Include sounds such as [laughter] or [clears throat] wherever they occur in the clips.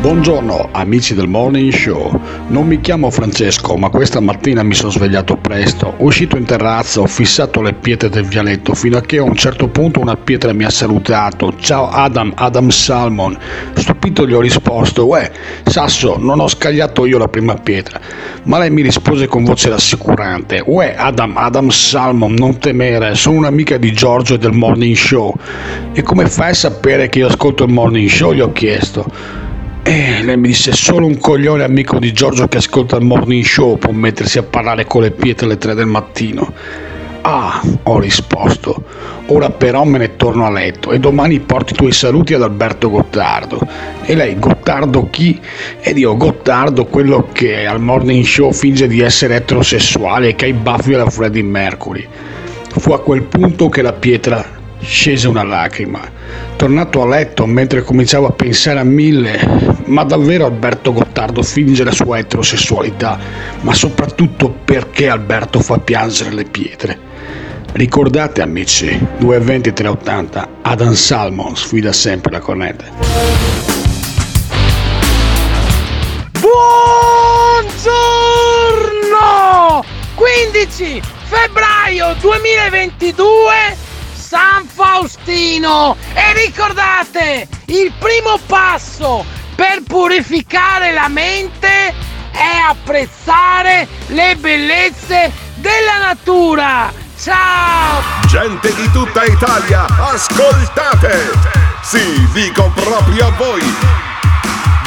Buongiorno amici del Morning Show, non mi chiamo Francesco ma questa mattina mi sono svegliato presto, uscito in terrazza, ho fissato le pietre del vialetto fino a che a un certo punto una pietra mi ha salutato, ciao Adam, Adam Salmon, stupito gli ho risposto, uè Sasso non ho scagliato io la prima pietra, ma lei mi rispose con voce rassicurante, uè Adam, Adam Salmon non temere, sono un'amica di Giorgio e del Morning Show. E come fai a sapere che io ascolto il Morning Show? gli ho chiesto. E lei mi disse: Solo un coglione amico di Giorgio che ascolta il morning show può mettersi a parlare con le pietre alle 3 del mattino. Ah, ho risposto. Ora però me ne torno a letto e domani porti i tuoi saluti ad Alberto Gottardo. E lei, Gottardo chi? Ed io, Gottardo, quello che al morning show finge di essere eterosessuale e che ha i baffi alla Freddie Mercury. Fu a quel punto che la pietra scese una lacrima. Tornato a letto mentre cominciavo a pensare a mille, ma davvero Alberto Gottardo finge la sua eterosessualità, ma soprattutto perché Alberto fa piangere le pietre. Ricordate amici, 220 380, Adam Salmon sfida sempre la cornetta. Buongiorno! 15 febbraio 2022 San Faustino e ricordate il primo passo per purificare la mente è apprezzare le bellezze della natura. Ciao! Gente di tutta Italia, ascoltate! Sì, dico proprio a voi!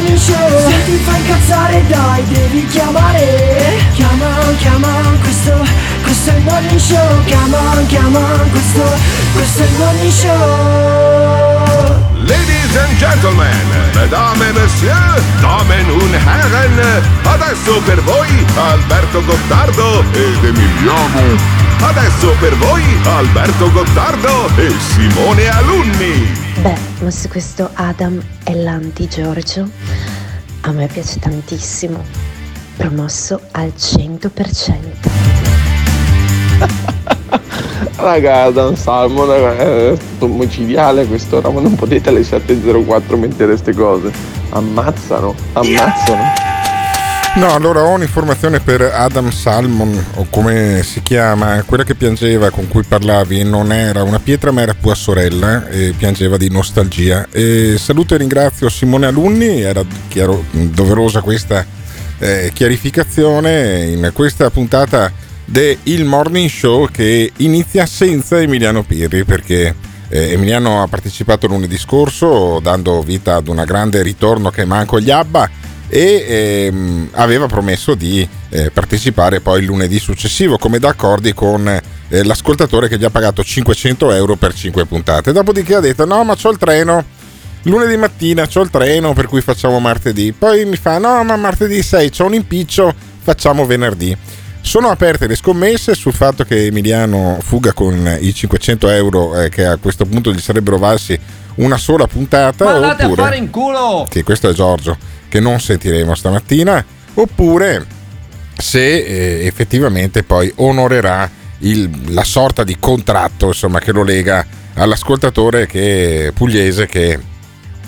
morning show Se ti fa incazzare dai devi chiamare Chiama, chiama, questo, questo è il morning show Chiama, chiama, questo, questo è il morning show Ladies and gentlemen, mesdames et messieurs, damen und herren, adesso per voi Alberto Gottardo ed Emiliano. Adesso per voi Alberto Gottardo e Simone Alunni. Beh, ma se questo Adam è l'anti-Giorgio, a me piace tantissimo. Promosso al 100%. [laughs] Raga, Adam Salmon è omicidiale questo, ma non potete alle 7.04 mettere queste cose. Ammazzano, ammazzano. No, allora ho un'informazione per Adam Salmon, o come si chiama, quella che piangeva con cui parlavi non era una pietra ma era tua sorella e piangeva di nostalgia. E saluto e ringrazio Simone Alunni, era chiaro, doverosa questa eh, chiarificazione in questa puntata del Morning Show che inizia senza Emiliano Pirri perché eh, Emiliano ha partecipato lunedì scorso dando vita ad una grande ritorno che manco gli Abba e ehm, aveva promesso di eh, partecipare poi il lunedì successivo come d'accordi con eh, l'ascoltatore che gli ha pagato 500 euro per 5 puntate dopodiché ha detto no ma c'ho il treno lunedì mattina c'ho il treno per cui facciamo martedì poi mi fa no ma martedì 6 c'ho un impiccio facciamo venerdì Sono aperte le scommesse sul fatto che Emiliano fuga con i 500 euro eh, che a questo punto gli sarebbero valsi una sola puntata. Ma andate oppure, a fare in culo! Sì, questo è Giorgio, che non sentiremo stamattina. Oppure se eh, effettivamente poi onorerà il, la sorta di contratto insomma, che lo lega all'ascoltatore che, pugliese che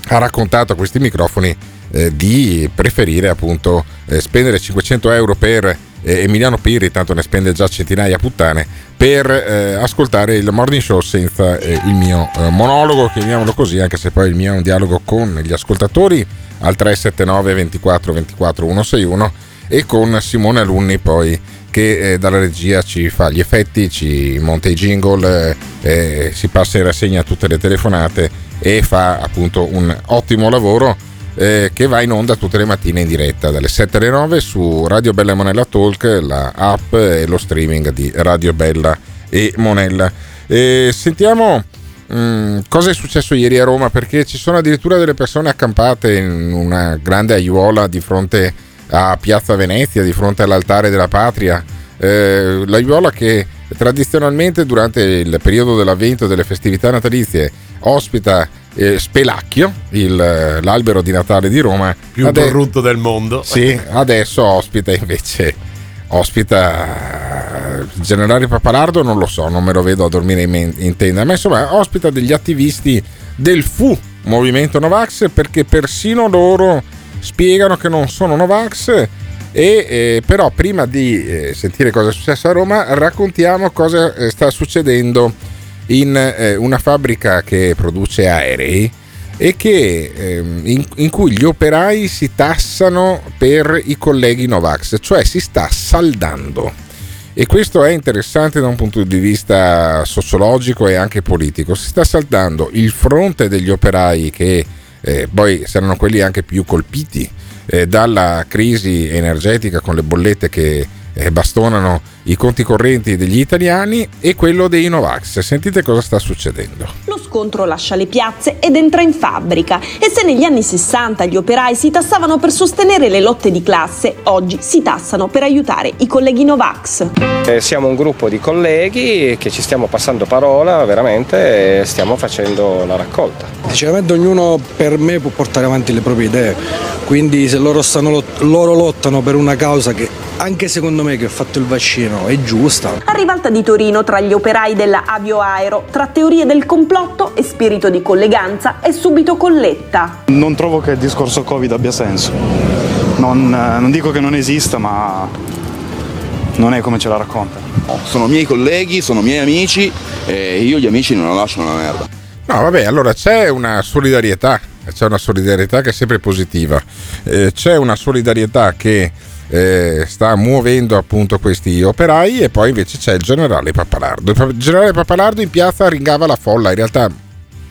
ha raccontato a questi microfoni eh, di preferire appunto eh, spendere 500 euro per eh, Emiliano Pirri, tanto ne spende già centinaia puttane, per eh, ascoltare il morning show senza eh, il mio eh, monologo, chiamiamolo così, anche se poi il mio è un dialogo con gli ascoltatori al 379 24 24 161 e con Simone Alunni poi che eh, dalla regia ci fa gli effetti, ci monta i jingle, eh, si passa in rassegna tutte le telefonate e fa appunto un ottimo lavoro eh, che va in onda tutte le mattine in diretta dalle 7 alle 9 su Radio Bella e Monella Talk, la app e lo streaming di Radio Bella e Monella. sentiamo mh, mm, cosa è successo ieri a Roma perché ci sono addirittura delle persone accampate in una grande aiuola di fronte a Piazza Venezia di fronte all'altare della patria. Eh, l'aiuola che tradizionalmente durante il periodo dell'avvento delle festività natalizie ospita eh, Spelacchio, il, l'albero di Natale di Roma. Più Ade- corrutto del mondo. Sì, adesso ospita invece ospita il eh, generale Papalardo, non lo so, non me lo vedo a dormire in, men- in tenda, ma insomma ospita degli attivisti del FU, Movimento Novax, perché persino loro spiegano che non sono Novax e eh, però prima di eh, sentire cosa è successo a Roma raccontiamo cosa eh, sta succedendo in eh, una fabbrica che produce aerei e che, ehm, in, in, cui gli operai si tassano per i colleghi Novax, cioè si sta saldando. E questo è interessante da un punto di vista sociologico e anche politico. Si sta saldando il fronte degli operai che eh, poi saranno quelli anche più colpiti eh, dalla crisi energetica con le bollette che eh, bastonano i conti correnti degli italiani e quello dei Novax. Sentite cosa sta succedendo. Lo scontro lascia le piazze ed entra in fabbrica e se negli anni 60 gli operai si tassavano per sostenere le lotte di classe, oggi si tassano per aiutare i colleghi Novax. Eh, siamo un gruppo di colleghi che ci stiamo passando parola veramente e stiamo facendo la raccolta. Sinceramente ognuno per me può portare avanti le proprie idee, quindi se loro, stanno, loro lottano per una causa che anche secondo me che ho fatto il vaccino è giusta. A rivalta di Torino tra gli operai della Avio Aero, tra teorie del complotto e spirito di colleganza, è subito colletta. Non trovo che il discorso Covid abbia senso. Non, non dico che non esista, ma non è come ce la racconta. Sono miei colleghi, sono miei amici e io gli amici non la lascio una merda. No, vabbè, allora c'è una solidarietà, c'è una solidarietà che è sempre positiva, eh, c'è una solidarietà che eh, sta muovendo appunto questi operai e poi invece c'è il generale Pappalardo. Il generale Pappalardo in piazza ringava la folla, in realtà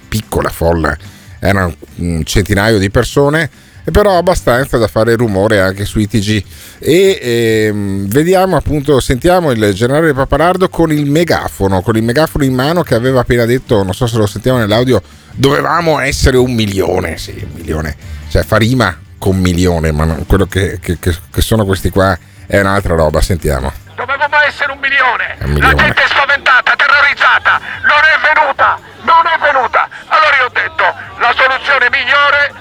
piccola folla, erano un centinaio di persone però abbastanza da fare rumore anche sui TG e ehm, vediamo appunto sentiamo il generale Papalardo con il megafono con il megafono in mano che aveva appena detto non so se lo sentiamo nell'audio dovevamo essere un milione sì un milione cioè fa rima con milione, ma quello che, che, che, sono questi qua è un'altra roba, sentiamo. Dovevamo essere un milione. un milione. La gente è spaventata, terrorizzata, non è venuta, non è venuta. Allora io ho detto, la soluzione migliore,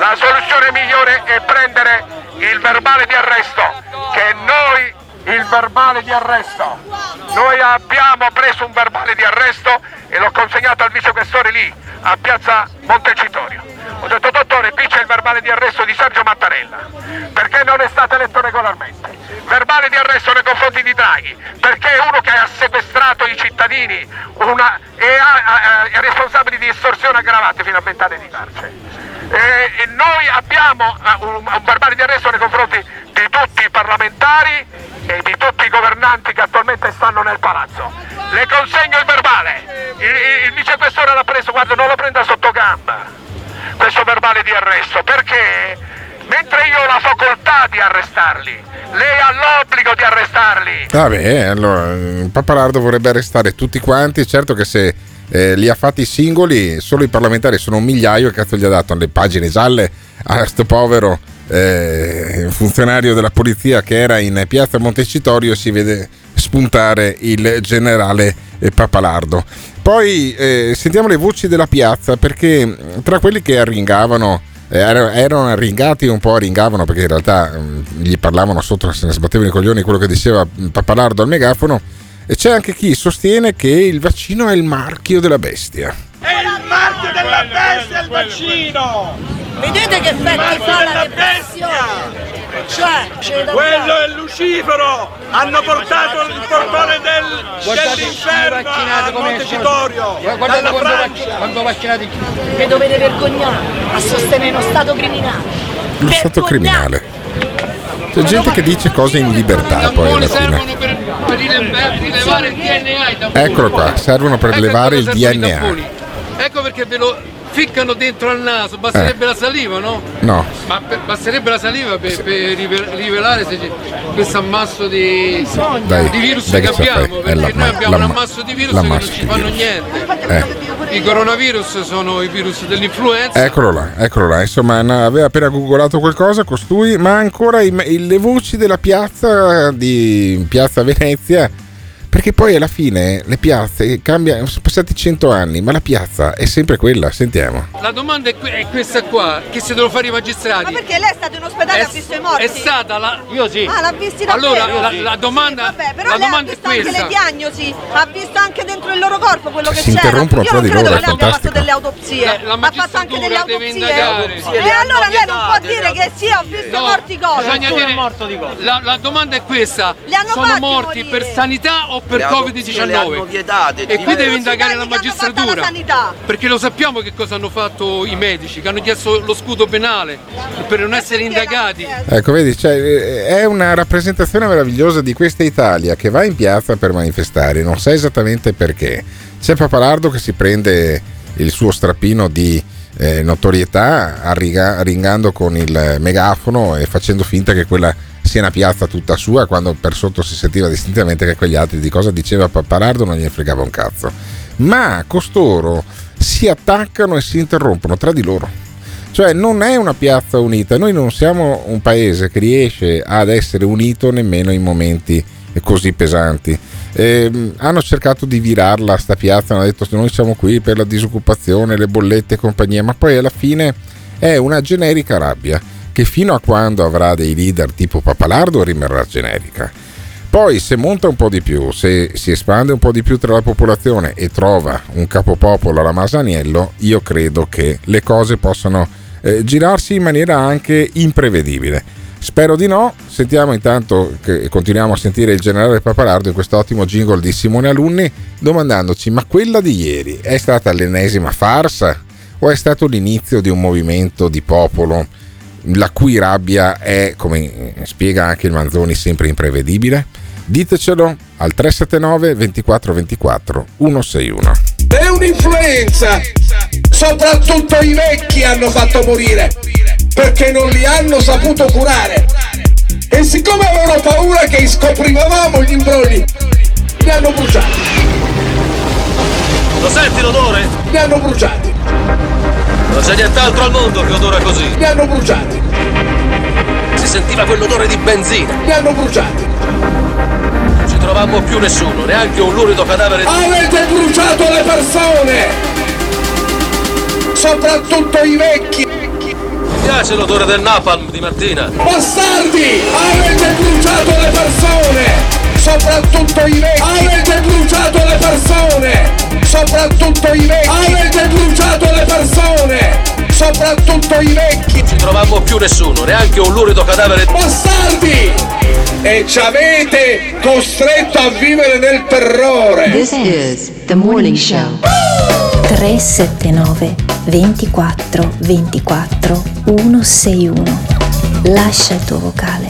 la soluzione migliore è prendere il verbale di arresto, che noi il verbale di arresto. Noi abbiamo preso un verbale di arresto e l'ho consegnato al vicequestore lì, a piazza Montecitorio. Ho detto dottore, qui c'è il verbale di arresto di Sergio Mattarella, perché non è stato eletto regolarmente. Verbale di arresto nei confronti di Draghi, perché è uno che ha sequestrato i cittadini una, e ha, è responsabile di estorsione aggravate fino a vent'anni di carcere. E, e noi abbiamo uh, un, un verbale di arresto nei confronti di tutti i parlamentari e di tutti i governanti che attualmente stanno nel palazzo. Le consegno il verbale. Il, il, il vicequestore l'ha preso, guarda, non lo prenda sotto gamba questo verbale di arresto, perché mentre io ho la facoltà di arrestarli, lei ha l'obbligo di arrestarli. Vabbè, allora Papalardo vorrebbe arrestare tutti quanti, certo che se eh, li ha fatti singoli, solo i parlamentari sono un migliaio, e cazzo gli ha dato le pagine gialle a questo povero eh, funzionario della polizia che era in piazza Montecitorio si vede spuntare il generale eh, Papalardo. Poi eh, sentiamo le voci della piazza perché tra quelli che arringavano eh, erano arringati un po' arringavano perché in realtà gli parlavano sotto se ne sbattevano i coglioni quello che diceva Papalardo al megafono e c'è anche chi sostiene che il vaccino è il marchio della bestia. È il marchio della bestia il vaccino! Vedete che effetti fa la repressione? Cioè, Quello è Lucifero! Hanno portato il portone del, dell'inferno a Montecitorio! Guardate dalla quando, Francia. quando vaccinati Vi dovete vergognare a sostenere uno Stato criminale. Lo stato criminale. C'è gente che dice cose in libertà poi alla fine. Per, per rile- rilevare il DNA. Eccolo qua, servono per Ecco rilevare il DNA. Ecco perché ve lo ficcano dentro al naso, basterebbe Eh. la saliva, no? No, Ma per- basterebbe la saliva per, per rive- rivelare questo ammasso di, Dai, di virus dai che che abbiamo, perché la- noi abbiamo un la- ammasso di virus che non ci fanno virus. niente. eh. I coronavirus sono i virus dell'influenza. Eccolo là, eccolo là. Insomma, aveva appena googolato qualcosa costui, ma ancora i- le voci della piazza di Piazza Venezia. Perché poi alla fine le piazze cambiano, sono passati cento anni, ma la piazza è sempre quella. Sentiamo. La domanda è, que- è questa qua, che se devono fare i magistrati. Ma perché lei è stato in ospedale e ha visto i morti? È stata la. Io sì. Ah, l'ha davvero? Allora, la, la domanda, Vabbè, però la lei ha domanda è visto anche questa. le diagnosi, ha visto anche dentro il loro corpo quello che Si c'era. interrompono Io non di credo loro, che lei abbia fatto delle autopsie. Eh, la ha fatto anche delle autopsie. E allora lei non può dire che sì, ho visto No, morti cosa. bisogna dire- La, la domanda è questa: Li hanno sono morti per sanità o per Le adopzioni le hanno Covid-19? vietate, E qui deve indagare la magistratura. la. Perché lo sappiamo che cosa hanno fatto i medici, che hanno chiesto lo scudo penale per non essere indagati. Ecco, vedi, cioè, eh, è una rappresentazione meravigliosa di questa Italia che va in piazza per manifestare, non sa esattamente perché. C'è Papalardo che si prende il suo strappino di eh, notorietà arriga- arringando con il megafono e facendo finta che quella sia una piazza tutta sua quando per sotto si sentiva distintamente che quegli altri di cosa diceva Papalardo non gli fregava un cazzo. Ma costoro si attaccano e si interrompono tra di loro. Cioè non è una piazza unita, noi non siamo un paese che riesce ad essere unito nemmeno in momenti così pesanti. Ehm, hanno cercato di virarla sta piazza, hanno detto noi siamo qui per la disoccupazione, le bollette e compagnia, ma poi alla fine è una generica rabbia che fino a quando avrà dei leader tipo Papalardo rimarrà generica. Poi se monta un po' di più, se si espande un po' di più tra la popolazione e trova un capopopolo alla Masaniello, io credo che le cose possano eh, girarsi in maniera anche imprevedibile. Spero di no, sentiamo intanto che continuiamo a sentire il generale Papalardo in questo ottimo jingle di Simone Alunni domandandoci ma quella di ieri è stata l'ennesima farsa o è stato l'inizio di un movimento di popolo la cui rabbia è, come spiega anche il Manzoni, sempre imprevedibile? Ditecelo al 379 24 24 161. È un'influenza! Soprattutto i vecchi hanno fatto morire perché non li hanno saputo curare. E siccome avevano paura che scoprivamo gli imbrogli, li hanno bruciati. Lo senti l'odore? Li hanno bruciati. Non c'è nient'altro al mondo che odora così. Li hanno bruciati. Si sentiva quell'odore di benzina. Li hanno bruciati. Non ci trovammo più nessuno, neanche un lurido cadavere di... Avete bruciato le persone! Soprattutto i vecchi! Mi piace l'odore del napalm di mattina. Bastardi! Avete bruciato le persone! Soprattutto i vecchi! Avete bruciato le persone! Soprattutto i vecchi! Avete bruciato le persone! Soprattutto i vecchi! Non ci trovammo più nessuno, neanche un lurido cadavere di... Bastardi! E ci avete costretto a vivere nel terrore! This is the morning show. 379 24 24 161. Lascia il tuo vocale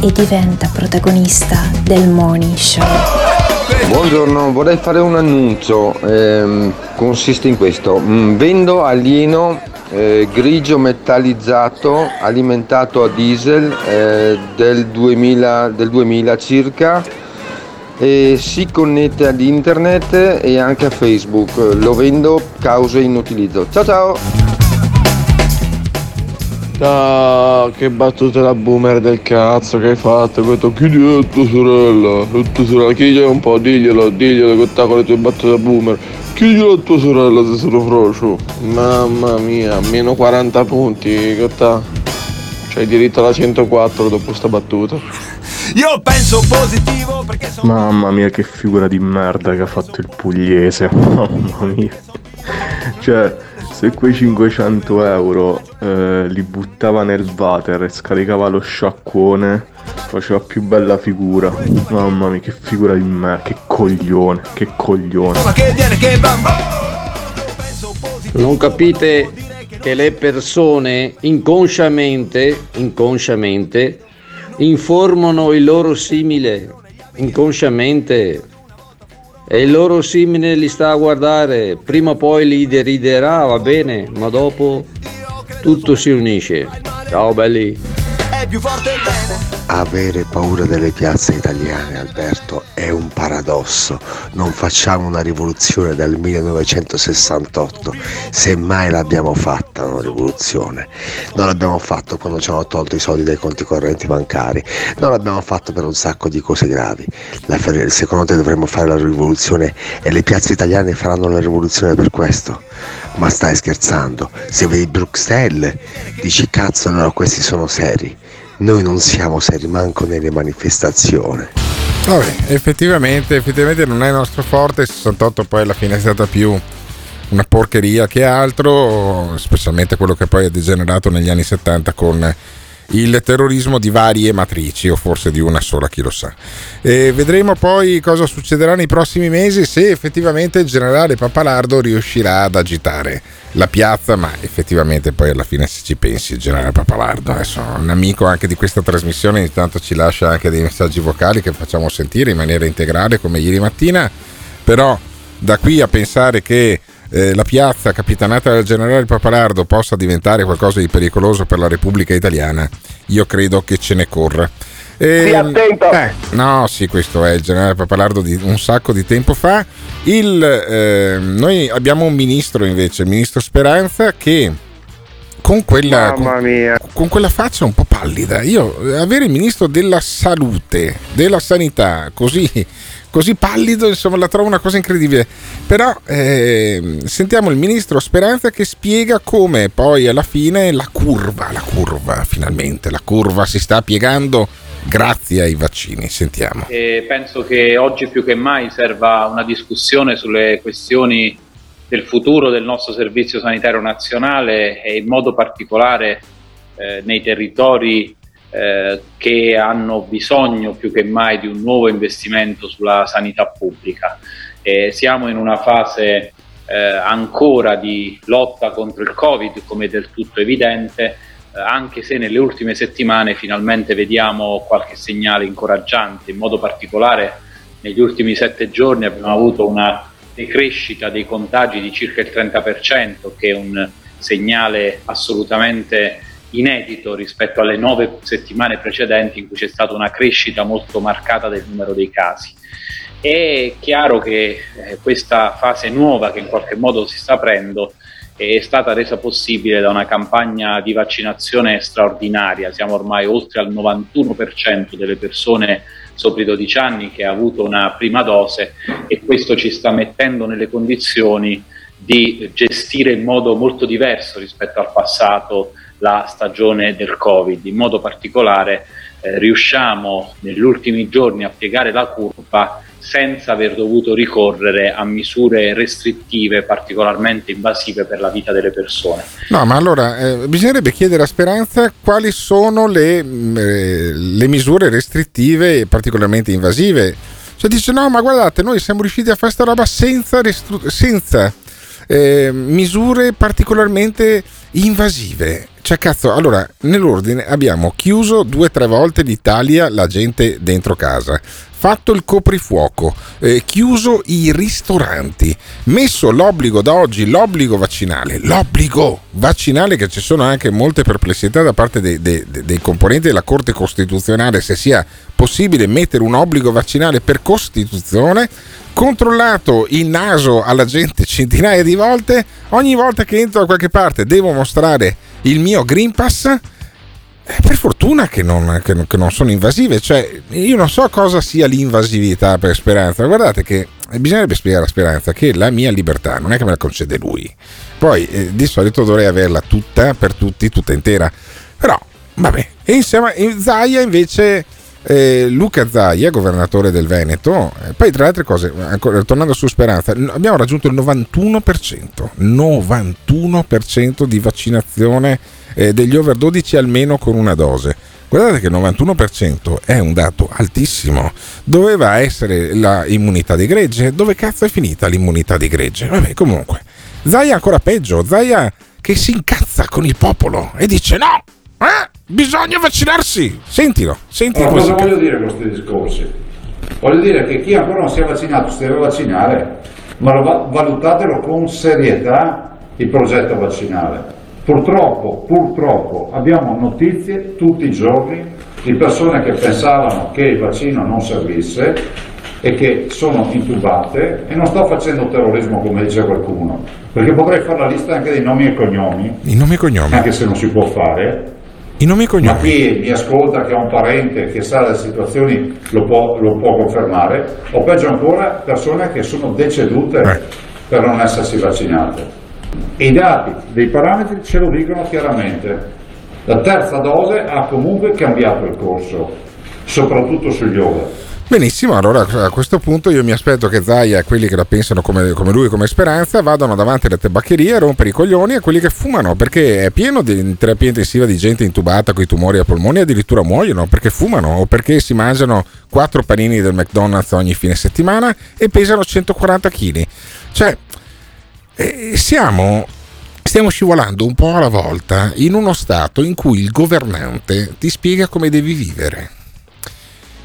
e diventa protagonista del morning show. Buongiorno, vorrei fare un annuncio, ehm, consiste in questo, Mm, vendo alieno eh, grigio metallizzato alimentato a diesel eh, del, 2000, del 2000 circa e si connette ad internet e anche a Facebook, lo vendo cause inutilizzo. Ciao ciao! Ciao, che battute da boomer del cazzo che hai fatto? Che tu chiedi a tua sorella, a tua sorella, chiediglielo un po', diglielo, diglielo che sta con le tue battute da boomer. Chiediglielo a tua sorella se sono frocio. Mamma mia, meno 40 punti, che sta? C'hai diritto alla 104 dopo sta battuta. Io penso positivo perché sono... Mamma mia che figura di merda che ha fatto il pugliese, [laughs] mamma mia. Cioè, se quei 500 euro eh, li buttava nel water e scaricava lo sciacquone, faceva più bella figura. Mamma mia che figura di merda, che coglione, che coglione. Non capite che le persone inconsciamente, inconsciamente informano il loro simile, inconsciamente e il loro simile li sta a guardare, prima o poi li deriderà, va bene, ma dopo tutto si unisce. Ciao belli. È più forte il. Avere paura delle piazze italiane, Alberto, è un paradosso. Non facciamo una rivoluzione dal 1968, semmai l'abbiamo fatta una rivoluzione. Non l'abbiamo fatto quando ci hanno tolto i soldi dai conti correnti bancari, non l'abbiamo fatto per un sacco di cose gravi. La- secondo te dovremmo fare la rivoluzione e le piazze italiane faranno la rivoluzione per questo? Ma stai scherzando? Se vedi Bruxelles, dici cazzo allora questi sono seri. Noi non siamo seri manco nelle manifestazioni. Vabbè, effettivamente, effettivamente non è il nostro forte, il 68 poi alla fine è stata più una porcheria che altro, specialmente quello che poi è degenerato negli anni 70 con il terrorismo di varie matrici o forse di una sola, chi lo sa. E vedremo poi cosa succederà nei prossimi mesi se effettivamente il generale Papalardo riuscirà ad agitare la piazza, ma effettivamente poi alla fine se ci pensi il generale Papalardo, adesso un amico anche di questa trasmissione ogni tanto ci lascia anche dei messaggi vocali che facciamo sentire in maniera integrale come ieri mattina, però da qui a pensare che eh, la piazza capitanata dal generale Papalardo possa diventare qualcosa di pericoloso per la Repubblica Italiana, io credo che ce ne corra. E, Stia attento. eh, no, sì, questo è il generale Papalardo di un sacco di tempo fa. Il, eh, noi abbiamo un ministro invece, il ministro Speranza, che con quella, con, con quella faccia un po' pallida, io avere il ministro della salute, della sanità, così, così pallido, insomma, la trovo una cosa incredibile. Però eh, sentiamo il ministro Speranza che spiega come poi alla fine la curva, la curva, finalmente, la curva si sta piegando grazie ai vaccini. Sentiamo. E penso che oggi più che mai serva una discussione sulle questioni del futuro del nostro servizio sanitario nazionale e in modo particolare eh, nei territori eh, che hanno bisogno più che mai di un nuovo investimento sulla sanità pubblica. E siamo in una fase eh, ancora di lotta contro il Covid, come del tutto evidente, eh, anche se nelle ultime settimane finalmente vediamo qualche segnale incoraggiante, in modo particolare negli ultimi sette giorni abbiamo avuto una decrescita dei contagi di circa il 30%, che è un segnale assolutamente inedito rispetto alle nove settimane precedenti in cui c'è stata una crescita molto marcata del numero dei casi. È chiaro che eh, questa fase nuova che in qualche modo si sta aprendo è stata resa possibile da una campagna di vaccinazione straordinaria. Siamo ormai oltre al 91% delle persone sopra i 12 anni che ha avuto una prima dose e questo ci sta mettendo nelle condizioni di gestire in modo molto diverso rispetto al passato la stagione del Covid. In modo particolare eh, riusciamo negli ultimi giorni a piegare la curva senza aver dovuto ricorrere a misure restrittive particolarmente invasive per la vita delle persone. No, ma allora eh, bisognerebbe chiedere a Speranza quali sono le, mh, eh, le misure restrittive particolarmente invasive. Cioè dice no, ma guardate, noi siamo riusciti a fare sta roba senza, restru- senza eh, misure particolarmente invasive. Cioè, cazzo, allora, nell'ordine abbiamo chiuso due o tre volte l'Italia, la gente dentro casa, fatto il coprifuoco, eh, chiuso i ristoranti, messo l'obbligo da oggi, l'obbligo vaccinale, l'obbligo vaccinale che ci sono anche molte perplessità da parte dei, dei- dei componenti della Corte Costituzionale se sia possibile mettere un obbligo vaccinale per Costituzione, controllato il naso alla gente [laughs] centinaia di volte, ogni volta che entro da qualche parte devo mostrare il mio Green Pass? Eh, per fortuna che non, che, che non, sono invasive, cioè io non so cosa sia l'invasività per Speranza, guardate che bisognerebbe spiegare a Speranza che la mia libertà non è che me la concede lui, poi eh, di solito dovrei averla tutta per tutti, tutta intera, però vabbè, insieme in Zaia invece eh, Luca Zaia, governatore del Veneto, poi tra le altre cose, ancora, tornando su Speranza, abbiamo raggiunto il 91%, 91% di vaccinazione eh, degli over 12 almeno con una dose. Guardate che il 91% è un dato altissimo. Doveva essere l'immunità di gregge. Dove cazzo è finita l'immunità di gregge? Vabbè, comunque. Zaia ancora peggio. Zaia che si incazza con il popolo e dice no, eh? bisogna vaccinarsi. Sentilo, sentilo. Allora, cosa voglio dire con questi discorsi? Voglio dire che chi ancora non si è vaccinato si deve vaccinare, ma valutatelo con serietà il progetto vaccinale. Purtroppo, purtroppo abbiamo notizie tutti i giorni di persone che pensavano che il vaccino non servisse e che sono intubate e non sto facendo terrorismo come dice qualcuno, perché potrei fare la lista anche dei nomi e cognomi, I nomi e cognomi. anche se non si può fare, I nomi e cognomi. ma chi mi ascolta, che ha un parente che sa delle situazioni, lo può, lo può confermare, o peggio ancora persone che sono decedute per non essersi vaccinate. I dati dei parametri ce lo dicono chiaramente. La terza dose ha comunque cambiato il corso, soprattutto sugli over. Benissimo, allora a questo punto io mi aspetto che Zaia e quelli che la pensano come, come lui, come Speranza, vadano davanti alle tabaccherie a rompere i coglioni a quelli che fumano, perché è pieno di terapia intensiva di gente intubata con i tumori ai polmoni, addirittura muoiono perché fumano o perché si mangiano quattro panini del McDonald's ogni fine settimana e pesano 140 kg. Cioè, eh, siamo stiamo scivolando un po' alla volta in uno stato in cui il governante ti spiega come devi vivere.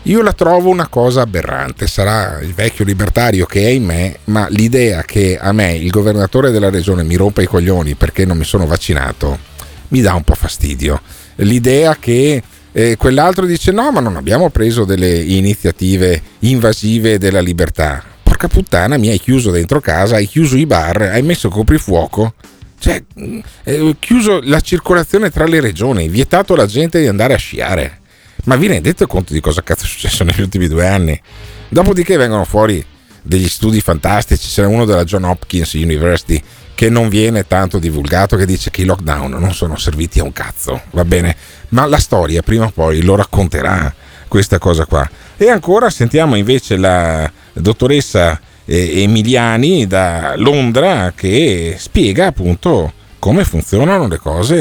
Io la trovo una cosa aberrante, sarà il vecchio libertario che è in me, ma l'idea che a me il governatore della regione mi rompa i coglioni perché non mi sono vaccinato mi dà un po' fastidio. L'idea che eh, quell'altro dice no, ma non abbiamo preso delle iniziative invasive della libertà. Porca puttana, mi hai chiuso dentro casa, hai chiuso i bar, hai messo coprifuoco. Cioè, eh, chiuso la circolazione tra le regioni, vietato alla gente di andare a sciare. Ma vi rendete conto di cosa cazzo è successo negli ultimi due anni? Dopodiché vengono fuori degli studi fantastici. C'è uno della John Hopkins University che non viene tanto divulgato che dice che i lockdown non sono serviti a un cazzo, va bene? Ma la storia prima o poi lo racconterà questa cosa qua. E ancora sentiamo invece la dottoressa eh, Emiliani da Londra che spiega appunto come funzionano le cose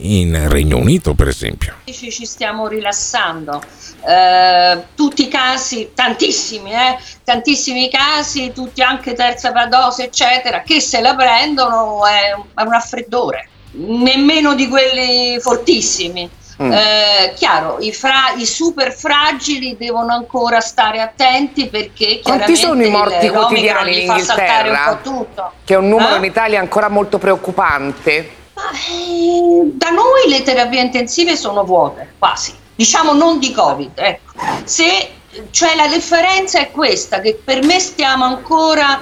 in Regno Unito, per esempio. Ci stiamo rilassando. Eh, tutti i casi, tantissimi, eh, tantissimi casi, tutti anche terza dose, eccetera, che se la prendono è, un raffreddore, nemmeno di quelli fortissimi. Mm. Eh, chiaro, i, fra, i, super fragili devono ancora stare attenti perché Quanti sono i morti quotidiani in Inghilterra? Che è un numero Eh? in Italia ancora molto preoccupante. Ma, eh, da noi le terapie intensive sono vuote, quasi. Diciamo non di Covid, ecco. Se, cioè la differenza è questa, che per me stiamo ancora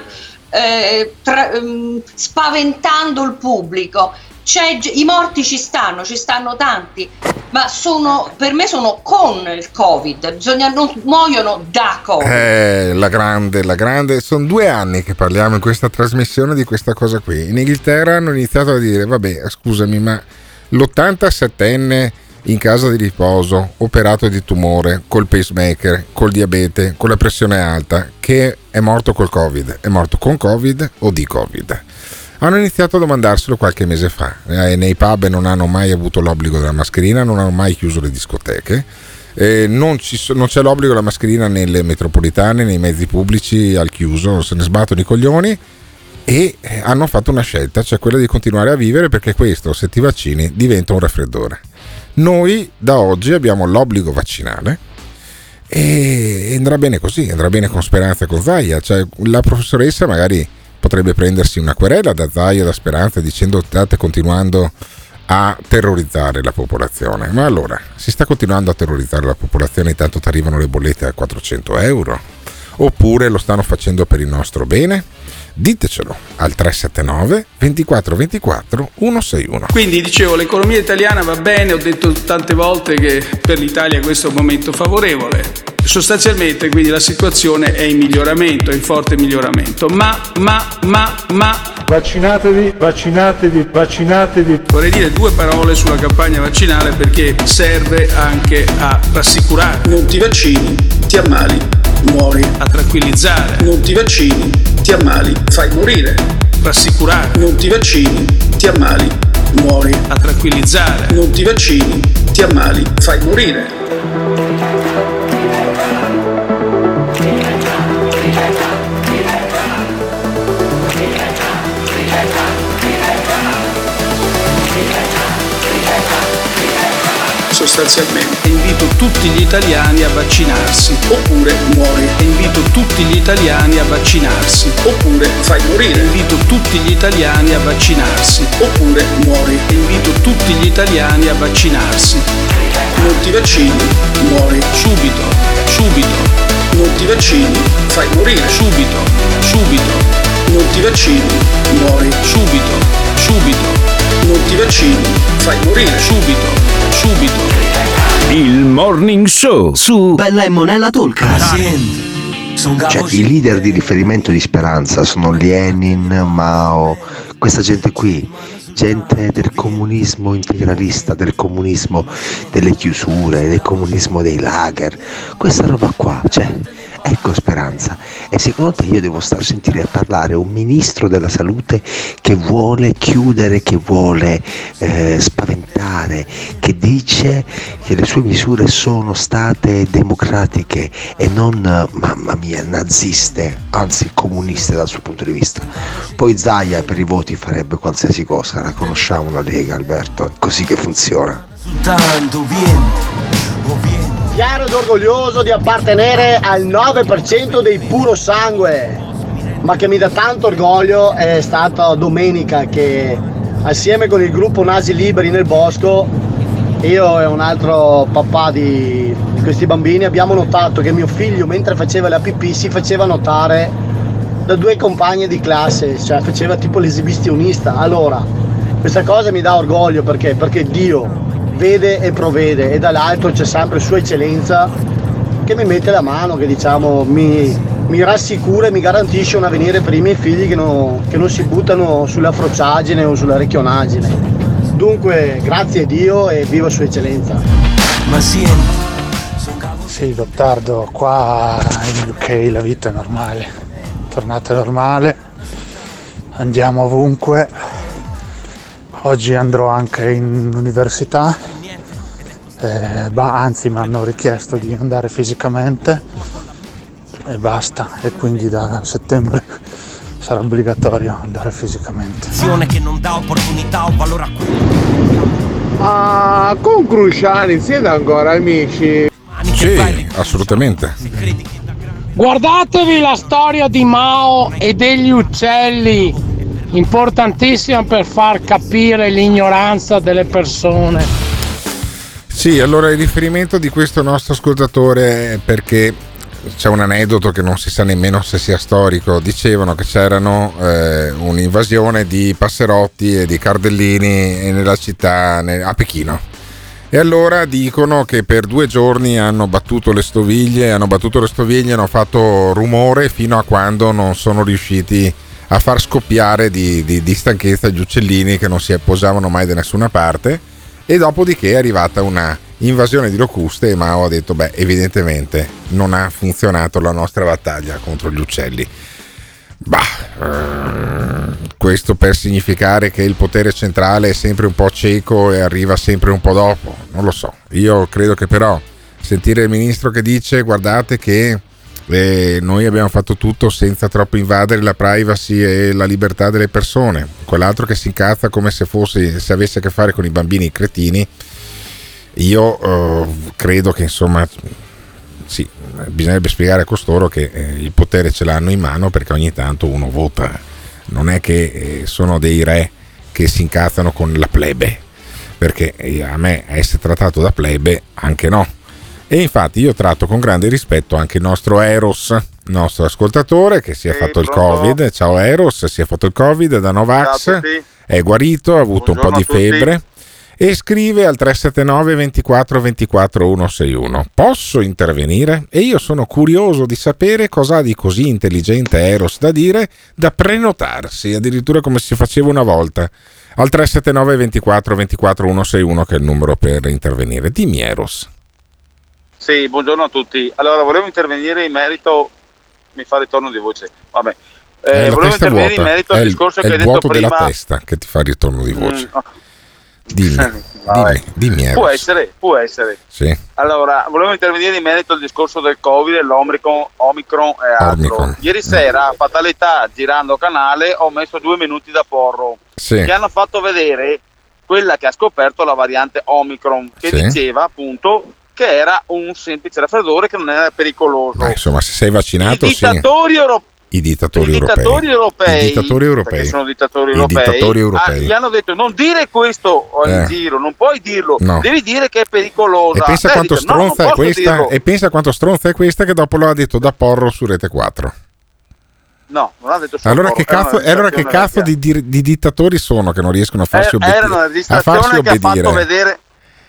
eh, tra- ehm, spaventando il pubblico. C'è I morti ci stanno, ci stanno tanti, ma sono, per me sono con il Covid, bisogna, non muoiono da Covid. Eh, la grande, la grande. Sono due anni che parliamo in questa trasmissione di questa cosa qui. In Inghilterra hanno iniziato a dire: Vabbè, scusami, ma l'87enne in casa di riposo, operato di tumore, col pacemaker, col diabete, con la pressione alta, che è morto col Covid, è morto con Covid o di Covid? Hanno iniziato a domandarselo qualche mese fa. Eh, nei pub non hanno mai avuto l'obbligo della mascherina, non hanno mai chiuso le discoteche. Eh, non, ci non c'è l'obbligo della mascherina nelle metropolitane, nei mezzi pubblici al chiuso, se ne sbattono i coglioni e eh, hanno fatto una scelta, cioè quella di continuare a vivere perché questo, se ti vaccini, diventa un raffreddore. Noi da oggi abbiamo l'obbligo vaccinale e andrà bene così, andrà bene con Speranza e con Zaia, cioè la professoressa magari potrebbe prendersi una querela da Zaia da Speranza dicendo state continuando a terrorizzare la popolazione. Ma allora, si sta continuando a terrorizzare la popolazione intanto ti arrivano le bollette a 400 euro? oppure lo stanno facendo per il nostro bene? Ditecelo al 379 24 24 161. Quindi dicevo, l'economia italiana va bene, ho detto tante volte che per l'Italia questo è un momento favorevole. Sostanzialmente quindi la situazione è in miglioramento, è in forte miglioramento. Ma, ma, ma, ma... Vaccinatevi, vaccinatevi, vaccinatevi. Vorrei dire due parole sulla campagna vaccinale perché serve anche a rassicurare. Non ti vaccini, ti ammali, muori. A tranquillizzare. Non ti vaccini, ti ammali, fai morire. Rassicurare. Non ti vaccini, ti ammali, muori. A tranquillizzare. Non ti vaccini, ti ammali, fai morire. Sostanzialmente. Invito tutti gli italiani a vaccinarsi, oppure muori. Invito tutti gli italiani a vaccinarsi, oppure fai morire. Invito tutti gli italiani a vaccinarsi, oppure muori. Invito tutti gli italiani a vaccinarsi. Non ti vaccini, muori. Subito, subito. Non ti vaccini, fai morire. Subito, subito. Non ti vaccini, muori. Subito, subito. Non ti vaccini, fai morire. Subito, subito. Il Morning Show su Bella e Monella Tolca. Cioè, i leader di riferimento di speranza sono Lenin, Mao, questa gente qui, gente del comunismo integralista, del comunismo delle chiusure, del comunismo dei lager, questa roba qua, cioè, ecco speranza. E secondo te io devo stare a sentire a parlare un ministro della salute che vuole chiudere, che vuole eh, spaventare, che dice che le sue misure sono state democratiche e non, mamma mia, naziste, anzi comuniste dal suo punto di vista. Poi Zaia per i voti farebbe qualsiasi cosa, la conosciamo la Lega Alberto, è così che funziona. Soltanto vieni, Chiaro ed orgoglioso di appartenere al 9% dei puro sangue, ma che mi dà tanto orgoglio è stata domenica che assieme con il gruppo Nasi Liberi nel bosco, io e un altro papà di questi bambini abbiamo notato che mio figlio mentre faceva la pipì si faceva notare da due compagne di classe, cioè faceva tipo l'esibizionista. Allora, questa cosa mi dà orgoglio perché? Perché Dio vede e provvede e dall'altro c'è sempre Sua Eccellenza che mi mette la mano, che diciamo mi, mi rassicura e mi garantisce un avvenire per i miei figli che, no, che non si buttano sulla frociagine o sulla recchionaggine. Dunque, grazie a Dio e viva Sua Eccellenza. Ma sì. Sì, Gottardo, qua in UK la vita è normale, tornata normale, andiamo ovunque, oggi andrò anche in università, eh, bah, anzi mi hanno richiesto di andare fisicamente e basta, e quindi da settembre [laughs] sarà obbligatorio andare fisicamente. che non dà opportunità o valore a. Ah, con Cruciani siete ancora amici? Sì, assolutamente. Guardatevi la storia di Mao e degli uccelli, importantissima per far capire l'ignoranza delle persone. Sì, allora il riferimento di questo nostro ascoltatore è perché c'è un aneddoto che non si sa nemmeno se sia storico. Dicevano che c'erano eh, un'invasione di passerotti e di cardellini nella città a Pechino. E allora dicono che per due giorni hanno battuto le stoviglie, hanno battuto le stoviglie, hanno fatto rumore fino a quando non sono riusciti a far scoppiare di, di, di stanchezza gli uccellini che non si posavano mai da nessuna parte. E dopodiché è arrivata una invasione di locuste e Mao ha detto, beh, evidentemente non ha funzionato la nostra battaglia contro gli uccelli. Bah, eh, questo per significare che il potere centrale è sempre un po' cieco e arriva sempre un po' dopo, non lo so. Io credo che però sentire il ministro che dice guardate che eh, noi abbiamo fatto tutto senza troppo invadere la privacy e la libertà delle persone, quell'altro che si incazza come se, fosse, se avesse a che fare con i bambini cretini, io eh, credo che insomma sì, bisognerebbe spiegare a costoro che eh, il potere ce l'hanno in mano perché ogni tanto uno vota, non è che eh, sono dei re che si incazzano con la plebe, perché eh, a me essere trattato da plebe anche no. E infatti io tratto con grande rispetto anche il nostro Eros, nostro ascoltatore che si è fatto il Covid. Ciao Eros, si è fatto il Covid da Novax, è guarito, ha avuto un po' di febbre e scrive al 379 24 24 161 posso intervenire? e io sono curioso di sapere cosa ha di così intelligente Eros da dire da prenotarsi addirittura come si faceva una volta. Al 379 24 24 161 che è il numero per intervenire. Dimmi Eros sì, buongiorno a tutti. Allora, volevo intervenire in merito. Mi fa ritorno di voce. Vabbè. Eh, Eh, volevo intervenire vuota. in merito è al il, discorso è che il hai detto vuoto prima. della testa che ti fa ritorno di voce Mm, [laughs] dimmi dimmi dimmi può essere, può essere. sì. Allora, volevo intervenire in merito al discorso del Covid, dell'Omicron Omicron e altro. Omicron. Ieri sera, fatalità, girando canale, ho messo due minuti da porro. Sì. Che hanno fatto vedere quella che ha scoperto la variante Omicron, che Sì. diceva appunto che era un semplice raffreddore che non era pericoloso. Beh, insomma se sei I vaccinato sì dittatori europei i dittatori i dittatori europei europei, i dittatori europei sono dittatori I europei, dittatori ah, europei. gli hanno detto non dire questo in Eh. giro, non puoi dirlo, No. devi dire che è pericolosa. E pensa Eh, quanto dice, no, stronza è posso questa dirlo. e pensa quanto stronza è questa che dopo lo ha detto da Porro su Rete 4. No, non ha detto Allora che cazzo, allora che cazzo di, di- di dittatori sono che non riescono a farsi, Eh, obbedi- era una a farsi distrazione che ha fatto obbedire? vedere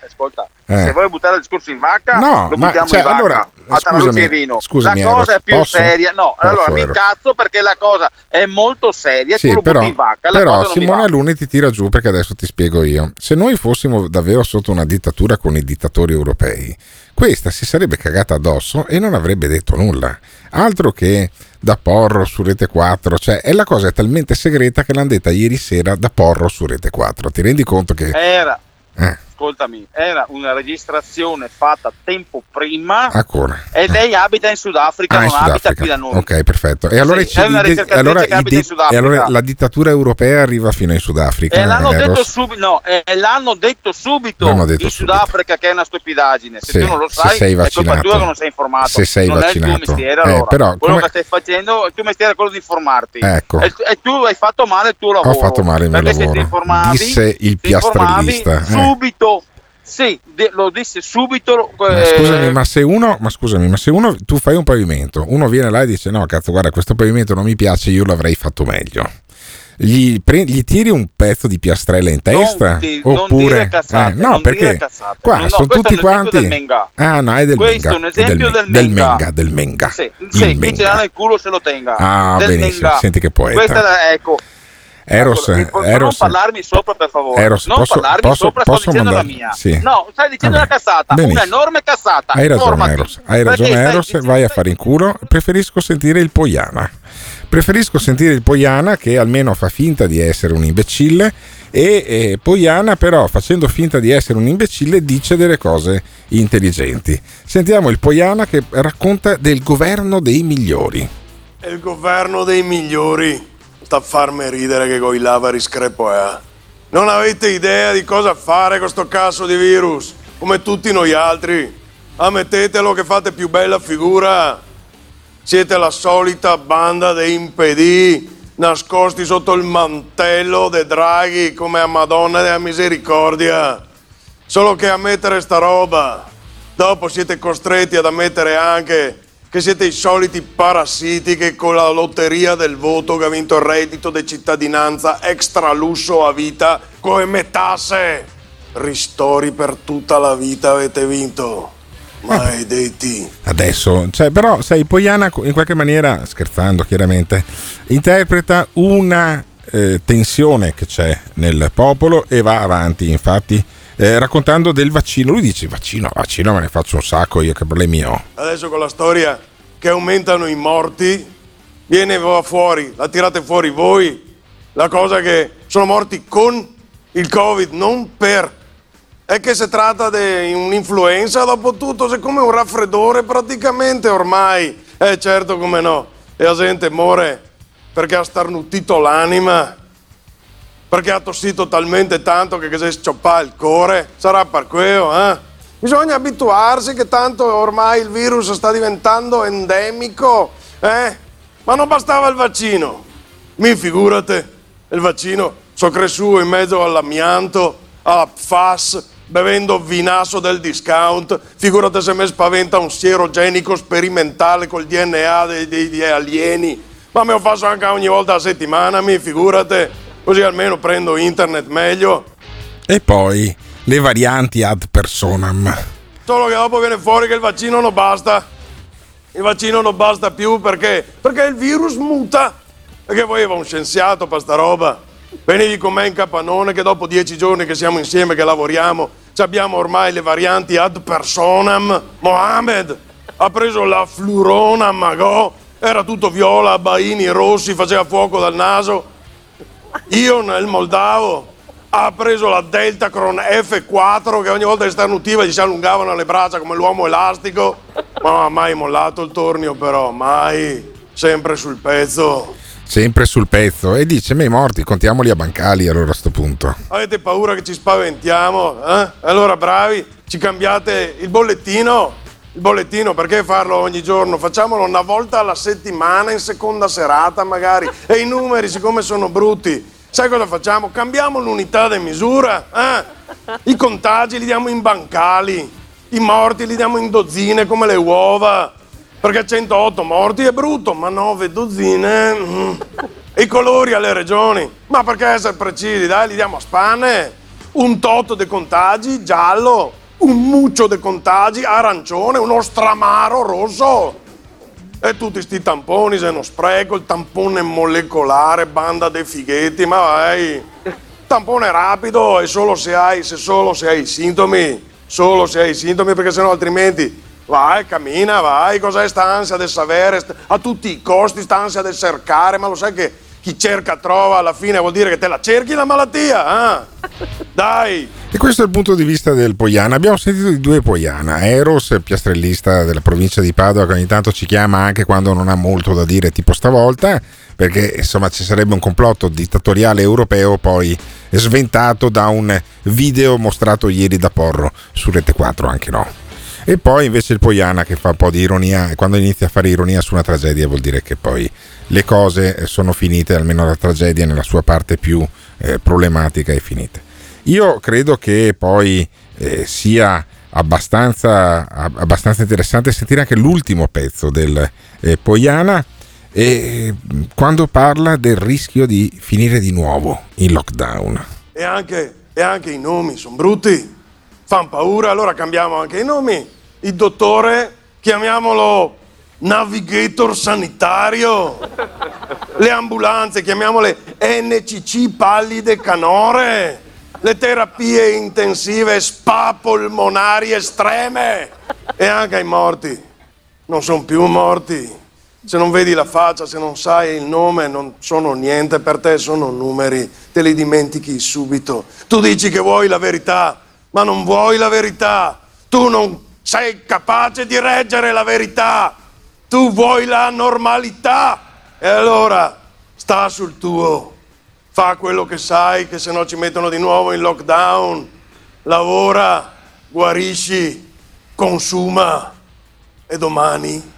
ascolta Eh. se vuoi buttare il discorso in vacca No, lo ma, buttiamo cioè, in vacca allora, a scusami, scusami, la cosa è più posso? seria no Posso, allora mi incazzo perché la cosa è molto seria tu Sì, lo però, in vacca la però Simone va. Aluni ti tira giù perché adesso ti spiego io. Se noi fossimo davvero sotto una dittatura con i dittatori europei, questa si sarebbe cagata addosso e non avrebbe detto nulla. Altro che da Porro su Rete 4, cioè è la cosa è talmente segreta che l'hanno detta ieri sera da Porro su Rete 4. Ti rendi conto che... era Eh, ascoltami, era una registrazione fatta tempo prima ancora. e lei abita in Sudafrica, Ah, in non abita Sudafrica. qui da noi. Ok, perfetto. E allora, Sì, ci- è una i- ricercatrice allora abita in di- Sudafrica. e allora la dittatura europea arriva fino in Sudafrica. E l'hanno, detto subito, no, e l'hanno detto subito L'hanno detto in subito. Sudafrica che è una stupidaggine. Se Sì, tu non lo se sai, sei è colpa vaccinato. che non sei informato. Se sei non è il vaccinato. tuo mestiere, Eh, allora. però Quello come- che stai facendo, il tuo mestiere è quello di informarti. Ecco. E, e tu hai fatto male il tuo lavoro. Ho fatto male il mio perché se ti lavoro. informavi, Disse il piastrellista. eh. subito. Sì, de- lo disse subito. Ma eh, scusami, ma se uno, ma scusami, ma se uno tu fai un pavimento, uno viene là e dice: No, cazzo, guarda, questo pavimento non mi piace, io l'avrei fatto meglio. Gli, pre- gli tiri un pezzo di piastrella in testa? non oppure cazzate, eh, no, perché qua No, no, sono tutti quanti. del. Ah, no, è del Questo Menga. è un esempio del, del Menga. Menga, del Menga. Sì, Il sì, Menga. ce l'ha nel culo se lo tenga. Ah, Del benissimo, Menga. senti che poeta. Questa è la- ecco. Eros, non Eros, parlarmi sopra per favore. Eros, non posso- parlarmi posso- sopra, posso sto dicendo mandare- la mia. sì. No, stai dicendo una cazzata, Benissimo. un'enorme cazzata. Hai ragione, Informati. Eros. Hai ragione, Eros. Vai a fare in culo. Preferisco sentire il Poiana. Preferisco sentire il Poiana che almeno fa finta di essere un imbecille. E eh, Poiana, però, facendo finta di essere un imbecille, dice delle cose intelligenti. Sentiamo il Poiana che racconta del governo dei migliori. E il governo dei migliori a farmi ridere che con i lavari screpo è. Non avete idea di cosa fare con sto cazzo di virus, come tutti noi altri. Ammettetelo che fate più bella figura. Siete la solita banda dei impedì, nascosti sotto il mantello dei draghi come a Madonna della Misericordia. Solo che ammettere sta roba. Dopo siete costretti ad ammettere anche che siete i soliti parassiti che con la lotteria del voto che ha vinto il reddito di cittadinanza extra lusso a vita come tasse. Ristori per tutta la vita avete vinto. Maledetti. Adesso, cioè, però, sai, Poiana in qualche maniera, scherzando chiaramente, interpreta una eh, tensione che c'è nel popolo e va avanti, infatti, eh, raccontando del vaccino. Lui dice: Vaccino, vaccino me ne faccio un sacco, io che problemi ho. Adesso con la storia che aumentano i morti, viene fuori, la tirate fuori voi, la cosa che sono morti con il Covid, non per. È che si tratta di un'influenza, dopo tutto, è come un raffreddore praticamente ormai. Eh certo, come no. E la gente muore perché ha starnutito l'anima, perché ha tossito talmente tanto che si scioppa il cuore. Sarà per quello, eh? Bisogna abituarsi che tanto ormai il virus sta diventando endemico, eh? Ma non bastava il vaccino. Mi figurate, il vaccino so cresciuto in mezzo all'amianto, alla PFAS, bevendo vinasso del discount. Figurate se mi spaventa un sierogenico sperimentale col DNA dei alieni. Ma me lo faccio anche ogni volta a settimana, mi figurate. Così almeno prendo internet meglio. E poi le varianti ad personam. Solo che dopo viene fuori che il vaccino non basta. Il vaccino non basta più perché? Perché il virus muta. Perché voleva un scienziato per sta roba. Venivi con me in capannone che dopo dieci giorni che siamo insieme, che lavoriamo, abbiamo ormai le varianti ad personam. Mohamed ha preso la flurona Magò, era tutto viola, baini rossi, faceva fuoco dal naso. Ion, il moldavo, ha preso la Deltacron F4 che ogni volta che starnutiva gli si allungavano le braccia come l'uomo elastico. Ma non ha mai mollato il tornio però, mai, sempre sul pezzo. Sempre sul pezzo e dice: Me i morti, contiamoli a bancali allora a sto punto. Avete paura che ci spaventiamo? Eh? Allora bravi, ci cambiate il bollettino. Il bollettino, perché farlo ogni giorno? Facciamolo una volta alla settimana, in seconda serata magari. E i numeri, siccome sono brutti, sai cosa facciamo? Cambiamo l'unità di misura. Eh? I contagi li diamo in bancali, i morti li diamo in dozzine come le uova. Perché 108 morti è brutto, ma 9 dozzine. Mm. I colori alle regioni. Ma perché essere precisi? Dai, li diamo a spanne. Un toto dei contagi, giallo. Un muccio dei contagi, arancione. Uno stramaro rosso. E tutti sti tamponi, se non spreco, il tampone molecolare, banda dei fighetti, ma vai. Tampone rapido e solo se hai, se solo se hai i sintomi. Solo se hai i sintomi, perché sennò altrimenti Vai, cammina, vai, cos'è sta ansia del sapere? A tutti i costi sta ansia del cercare, ma lo sai che chi cerca trova, alla fine vuol dire che te la cerchi la malattia, eh? Dai! E questo è il punto di vista del Poiana. Abbiamo sentito di due Poiana. Eros, piastrellista della provincia di Padova, che ogni tanto ci chiama anche quando non ha molto da dire, tipo stavolta, perché insomma ci sarebbe un complotto dittatoriale europeo poi sventato da un video mostrato ieri da Porro su Rete 4, anche no. E poi invece il Poiana che fa un po' di ironia, e quando inizia a fare ironia su una tragedia vuol dire che poi le cose sono finite, almeno la tragedia nella sua parte più eh, problematica è finita. Io credo che poi eh, sia abbastanza, abbastanza, interessante sentire anche l'ultimo pezzo del eh, Poiana e quando parla del rischio di finire di nuovo in lockdown. E anche, e anche i nomi sono brutti, fanno paura, allora cambiamo anche i nomi il dottore, chiamiamolo navigator sanitario, le ambulanze, chiamiamole NCC pallide canore, le terapie intensive spa polmonari estreme e anche i morti. Non sono più morti. Se non vedi la faccia, se non sai il nome, non sono niente per te, sono numeri, te li dimentichi subito. Tu dici che vuoi la verità, ma non vuoi la verità. Tu non sei capace di reggere la verità, tu vuoi la normalità. E allora sta sul tuo, fa quello che sai che se no ci mettono di nuovo in lockdown, lavora, guarisci, consuma. E domani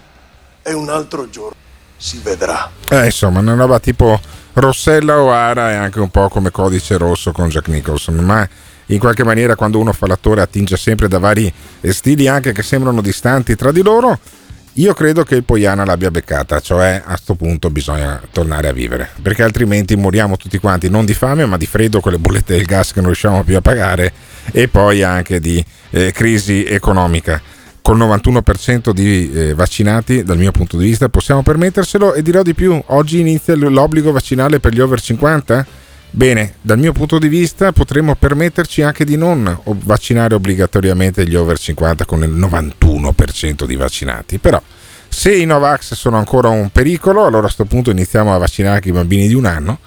è un altro giorno, si vedrà. Eh, insomma, una roba tipo Rossella O'Hara e anche un po' come codice rosso con Jack Nicholson, ma in qualche maniera quando uno fa l'attore attinge sempre da vari stili anche che sembrano distanti tra di loro. Io credo che il Poiana l'abbia beccata, cioè a questo punto bisogna tornare a vivere, perché altrimenti moriamo tutti quanti non di fame ma di freddo con le bollette del gas che non riusciamo più a pagare e poi anche di eh, crisi economica. Col 91% di eh, vaccinati, dal mio punto di vista, possiamo permetterselo e dirò di più, oggi inizia l'obbligo vaccinale per gli over 50? Bene, dal mio punto di vista potremmo permetterci anche di non vaccinare obbligatoriamente gli over 50 con il 91% di vaccinati, però se i Novax sono ancora un pericolo, allora a questo punto iniziamo a vaccinare anche i bambini di un anno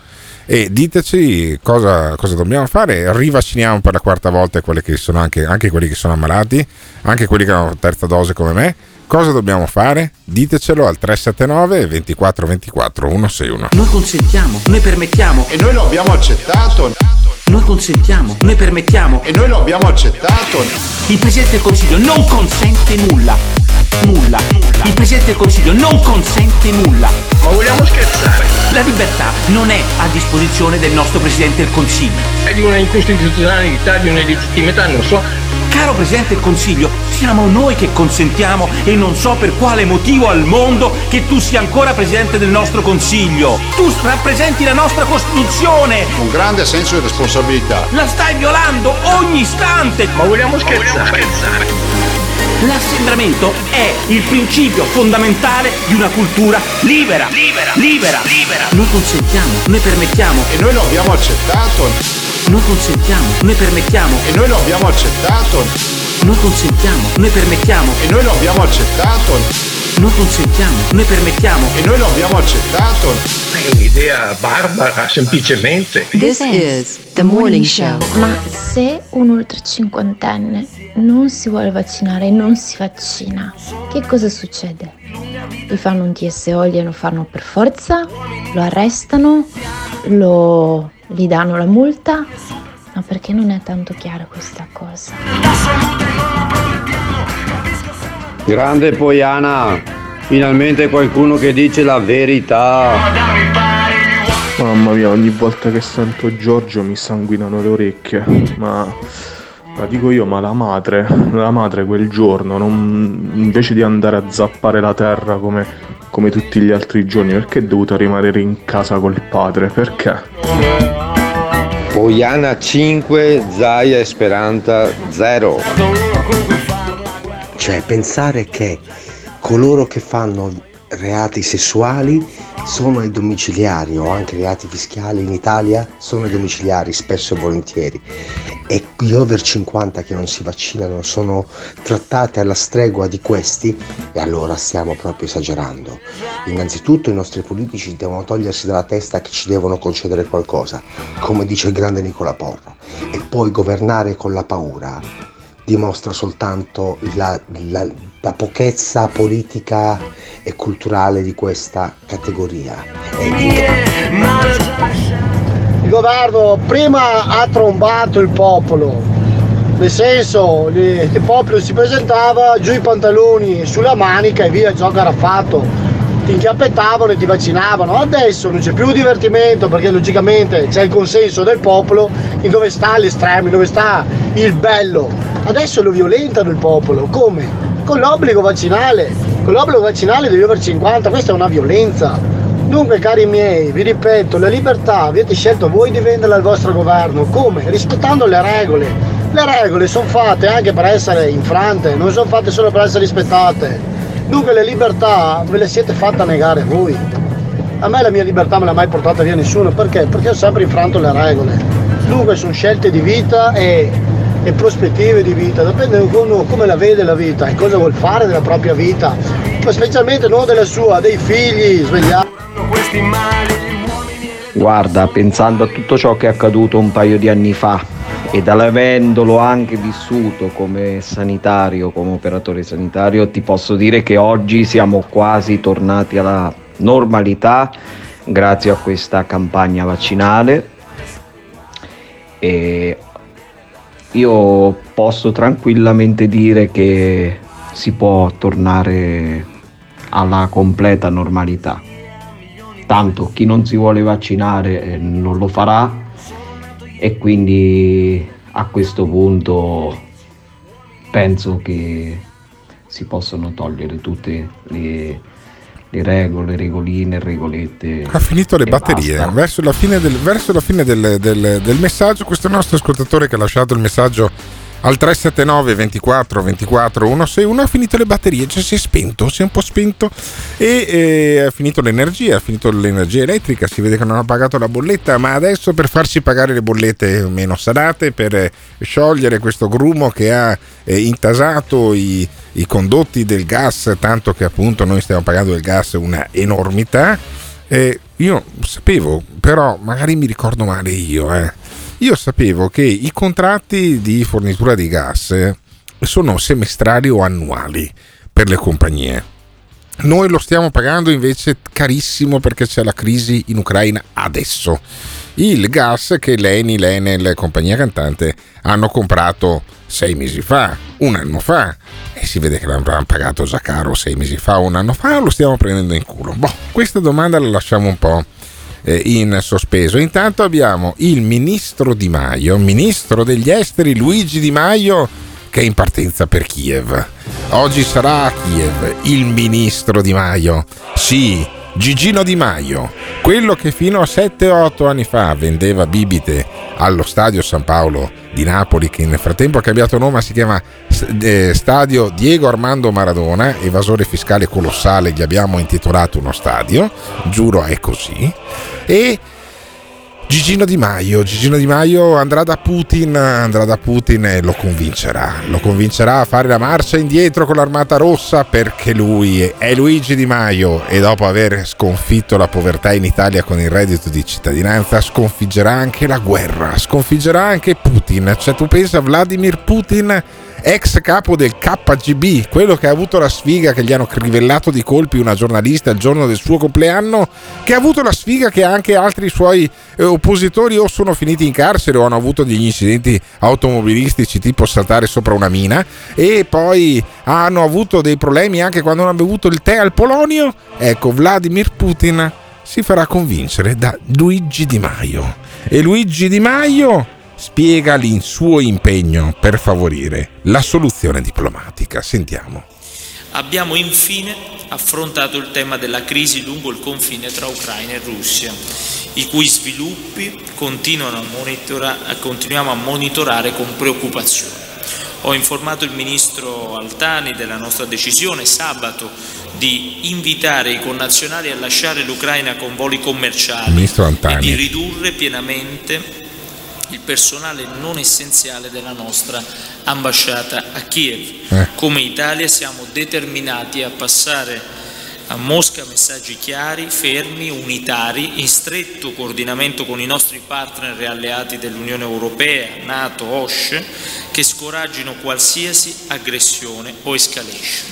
e diteci cosa, cosa, dobbiamo fare. Rivacciniamo per la quarta volta quelli che sono anche, anche quelli che sono ammalati, anche quelli che hanno terza dose come me Cosa dobbiamo fare? Ditecelo al 379 24 24 161. Noi consentiamo, noi permettiamo e noi lo abbiamo accettato. Noi consentiamo, noi permettiamo e noi lo abbiamo accettato. Il Presidente del Consiglio non consente nulla. Nulla. nulla. Il Presidente del Consiglio non consente nulla. Ma vogliamo scherzare? La libertà non è a disposizione del nostro Presidente del Consiglio. È di una incostituzionalità, di una illegittimità, non so. Caro Presidente del Consiglio, siamo noi che consentiamo e non so per quale motivo al mondo che tu sia ancora Presidente del nostro Consiglio. Tu rappresenti la nostra Costituzione. Un grande senso di responsabilità. La stai violando ogni istante. Ma vogliamo scherzare? L'assembramento è il principio fondamentale di una cultura libera. Libera, libera, libera. Noi consentiamo, noi permettiamo. E noi lo abbiamo accettato. Noi consentiamo, noi permettiamo. E noi lo abbiamo accettato. Noi consentiamo, noi permettiamo. E noi lo abbiamo accettato. Noi consentiamo, noi permettiamo. E noi lo abbiamo accettato. È un'idea barbara, semplicemente. This is the morning show. Ma se un ultra cinquantenne non si vuole vaccinare e non si vaccina, che cosa succede? Gli fanno un TSO, glielo fanno per forza, lo arrestano, lo, gli danno la multa, ma perché non è tanto chiara questa cosa? Grande Poiana, finalmente qualcuno che dice la verità. Mamma mia, ogni volta che sento Giorgio mi sanguinano le orecchie. Ma, ma dico io, ma la madre, la madre quel giorno, non- invece di andare a zappare la terra come, come tutti gli altri giorni, perché è dovuta rimanere in casa col padre? Perché? Poiana 5, Zaia Esperanza 0. Cioè pensare che coloro che fanno reati sessuali sono ai domiciliari o anche reati fiscali in Italia sono ai domiciliari spesso e volentieri e gli over 50 che non si vaccinano sono trattati alla stregua di questi e allora stiamo proprio esagerando. Innanzitutto i nostri politici devono togliersi dalla testa che ci devono concedere qualcosa, come dice il grande Nicola Porro, e poi governare con la paura dimostra soltanto la, la- la pochezza politica e culturale di questa categoria. Il governo prima ha trombato il popolo, nel senso il popolo si presentava giù i pantaloni sulla manica e via il gioco era fatto. Ti inchiappettavano e ti vaccinavano. Adesso non c'è più divertimento perché logicamente c'è il consenso del popolo in dove sta l'estremo, in dove sta il bello. Adesso lo violentano il popolo. Come? Con l'obbligo vaccinale. Con l'obbligo vaccinale degli over 50. Questa è una violenza. Dunque, cari miei, vi ripeto, la libertà avete scelto voi di venderla al vostro governo. Come? Rispettando le regole. Le regole sono fatte anche per essere infrante, non sono fatte solo per essere rispettate. Dunque le libertà ve le siete fatta negare voi. A me la mia libertà me l'ha mai portata via nessuno, perché? Perché ho sempre infranto le regole. Dunque sono scelte di vita e, e prospettive di vita, dipende da uno come la vede la vita e cosa vuol fare della propria vita, specialmente non della sua, dei figli, svegliati. Guarda, pensando a tutto ciò che è accaduto un paio di anni fa e dall'avendolo anche vissuto come sanitario, come operatore sanitario, ti posso dire che oggi siamo quasi tornati alla normalità grazie a questa campagna vaccinale e io posso tranquillamente dire che si può tornare alla completa normalità. Tanto chi non si vuole vaccinare eh, non lo farà e quindi a questo punto penso che si possono togliere tutte le, le regole, regoline, regolette. Ha finito le batterie. basta. Verso la fine, del, verso la fine del, del- del messaggio, questo nostro ascoltatore che ha lasciato il messaggio al 379 24 24 161 ha finito le batterie, cioè si è spento, si è un po' spento e eh, ha finito l'energia, ha finito l'energia elettrica, si vede che non ha pagato la bolletta, ma adesso per farci pagare le bollette meno salate, per sciogliere questo grumo che ha eh, intasato i, i condotti del gas, tanto che appunto noi stiamo pagando del gas una enormità, eh, io sapevo, però magari mi ricordo male io, eh. Io sapevo che i contratti di fornitura di gas sono semestrali o annuali per le compagnie. Noi lo stiamo pagando invece carissimo perché c'è la crisi in Ucraina adesso. Il gas che l'Eni, l'Enel e compagnia cantante hanno comprato sei mesi fa, un anno fa, e si vede che l'avranno pagato già caro sei mesi fa, un anno fa, o lo stiamo prendendo in culo. Boh, questa domanda la lasciamo un po' eh, in sospeso. Intanto abbiamo il ministro Di Maio, ministro degli esteri Luigi Di Maio che è in partenza per Kiev. Oggi sarà a Kiev il ministro Di Maio. Sì, Gigino Di Maio, quello che fino a 7-8 anni fa vendeva bibite allo Stadio San Paolo di Napoli, che nel frattempo ha cambiato nome, si chiama eh, Stadio Diego Armando Maradona, evasore fiscale colossale, gli abbiamo intitolato uno stadio, giuro è così, e Gigino Di Maio, Gigino Di Maio andrà da Putin, andrà da Putin e lo convincerà, lo convincerà a fare la marcia indietro con l'armata rossa perché lui è Luigi Di Maio e dopo aver sconfitto la povertà in Italia con il reddito di cittadinanza sconfiggerà anche la guerra, sconfiggerà anche Putin, cioè tu pensa Vladimir Putin ex capo del KGB, quello che ha avuto la sfiga che gli hanno crivellato di colpi una giornalista il giorno del suo compleanno, che ha avuto la sfiga che anche altri suoi eh, oppositori o sono finiti in carcere o hanno avuto degli incidenti automobilistici tipo saltare sopra una mina e poi hanno avuto dei problemi anche quando hanno bevuto il tè al Polonio. Ecco, Vladimir Putin si farà convincere da Luigi Di Maio. E Luigi Di Maio spiega il suo impegno per favorire la soluzione diplomatica. Sentiamo. Abbiamo infine affrontato il tema della crisi lungo il confine tra Ucraina e Russia, i cui sviluppi a monitora- continuiamo a monitorare con preoccupazione. Ho informato il ministro Altani della nostra decisione sabato di invitare i connazionali a lasciare l'Ucraina con voli commerciali e di ridurre pienamente il personale non essenziale della nostra ambasciata a Kiev. Eh. Come Italia siamo determinati a passare a Mosca messaggi chiari, fermi, unitari, in stretto coordinamento con i nostri partner e alleati dell'Unione Europea, Nato, OSCE, che scoraggino qualsiasi aggressione o escalation.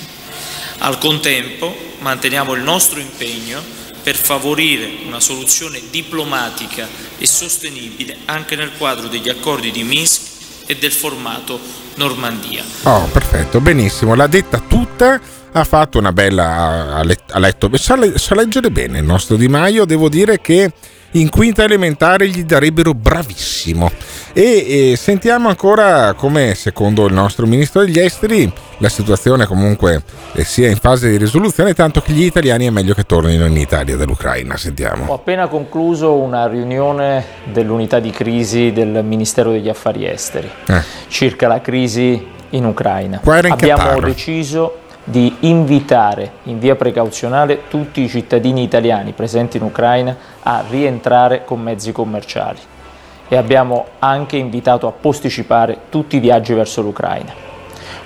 Al contempo manteniamo il nostro impegno per favorire una soluzione diplomatica e sostenibile anche nel quadro degli accordi di Minsk e del formato Normandia. Oh, perfetto, benissimo, l'ha detta tutta ha fatto una bella ha letto, sa, leggere bene il nostro Di Maio devo dire che in quinta elementare gli darebbero bravissimo. E, e, sentiamo ancora come secondo il nostro ministro degli esteri la situazione comunque eh, sia in fase di risoluzione, tanto che gli italiani è meglio che tornino in Italia dall'Ucraina. Sentiamo. Ho appena concluso una riunione dell'unità di crisi del Ministero degli Affari Esteri eh. circa la crisi in Ucraina. In Abbiamo Qatar. deciso di invitare in via precauzionale tutti i cittadini italiani presenti in Ucraina a rientrare con mezzi commerciali e abbiamo anche invitato a posticipare tutti i viaggi verso l'Ucraina.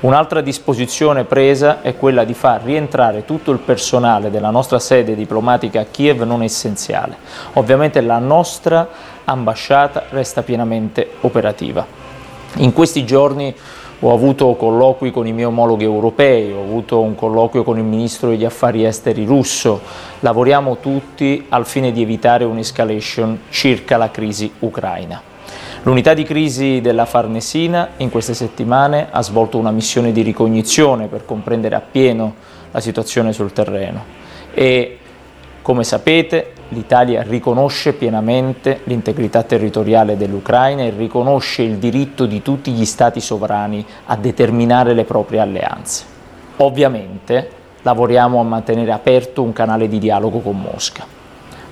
Un'altra disposizione presa è quella di far rientrare tutto il personale della nostra sede diplomatica a Kiev non essenziale. Ovviamente la nostra ambasciata resta pienamente operativa. In questi giorni ho avuto colloqui con i miei omologhi europei, ho avuto un colloquio con il ministro degli affari esteri russo, lavoriamo tutti al fine di evitare un'escalation circa la crisi ucraina. L'unità di crisi della Farnesina in queste settimane ha svolto una missione di ricognizione per comprendere appieno la situazione sul terreno e come sapete l'Italia riconosce pienamente l'integrità territoriale dell'Ucraina e riconosce il diritto di tutti gli Stati sovrani a determinare le proprie alleanze. Ovviamente lavoriamo a mantenere aperto un canale di dialogo con Mosca.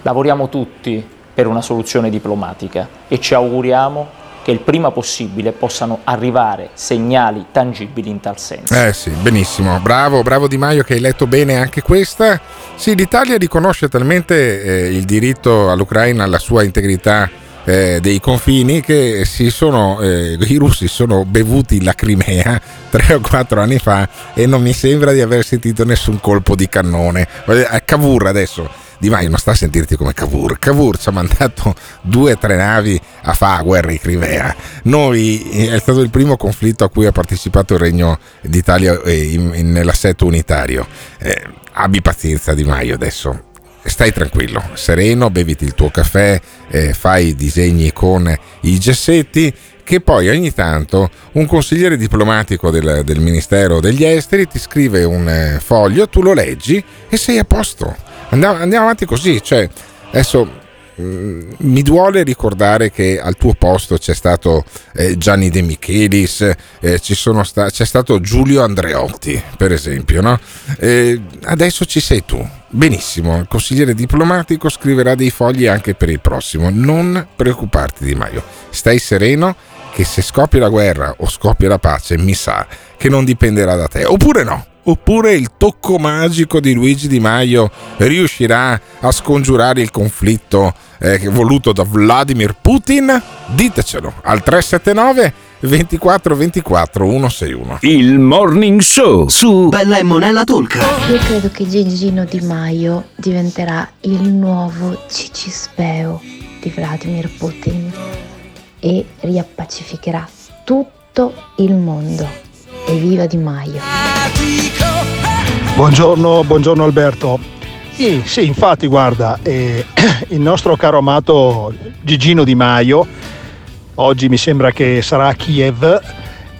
Lavoriamo tutti per una soluzione diplomatica e ci auguriamo che il prima possibile possano arrivare segnali tangibili in tal senso. Eh sì, benissimo, bravo, bravo Di Maio che hai letto bene anche questa. Sì, l'Italia riconosce talmente eh, il diritto all'Ucraina alla sua integrità eh, dei confini che sono, eh, i russi sono bevuti la Crimea [laughs] tre o quattro anni fa e non mi sembra di aver sentito nessun colpo di cannone. A Cavour adesso di Maio non sta a sentirti come Cavour. Cavour ci ha mandato due o tre navi a fare guerra in Crimea. Noi è stato il primo conflitto a cui ha partecipato il Regno d'Italia eh, nell'assetto unitario. Eh, abbi pazienza Di Maio adesso. Stai tranquillo, sereno, beviti il tuo caffè, eh, fai disegni con i gessetti che poi ogni tanto un consigliere diplomatico del, del Ministero degli Esteri ti scrive un eh, foglio, tu lo leggi e sei a posto andiamo, andiamo avanti così, cioè adesso mm, mi duole ricordare che al tuo posto c'è stato eh, Gianni De Michelis, eh, sta- c'è stato Giulio Andreotti, per esempio. No? Eh, adesso ci sei tu. Benissimo, il consigliere diplomatico scriverà dei fogli anche per il prossimo. Non preoccuparti Di Maio, stai sereno che se scoppia la guerra o scoppia la pace mi sa che non dipenderà da te. Oppure no, oppure il tocco magico di Luigi Di Maio riuscirà a scongiurare il conflitto eh, voluto da Vladimir Putin? Ditecelo al 379 24 24 161. Il Morning Show su Bella e Monella Tolca. Io credo che Gigino Di Maio diventerà il nuovo Cicispeo di Vladimir Putin e riappacificherà tutto il mondo. Evviva Di Maio! Buongiorno, buongiorno Alberto. Sì, sì, infatti guarda, eh, [clears throat] il nostro caro amato Gigino Di Maio oggi mi sembra che sarà a Kiev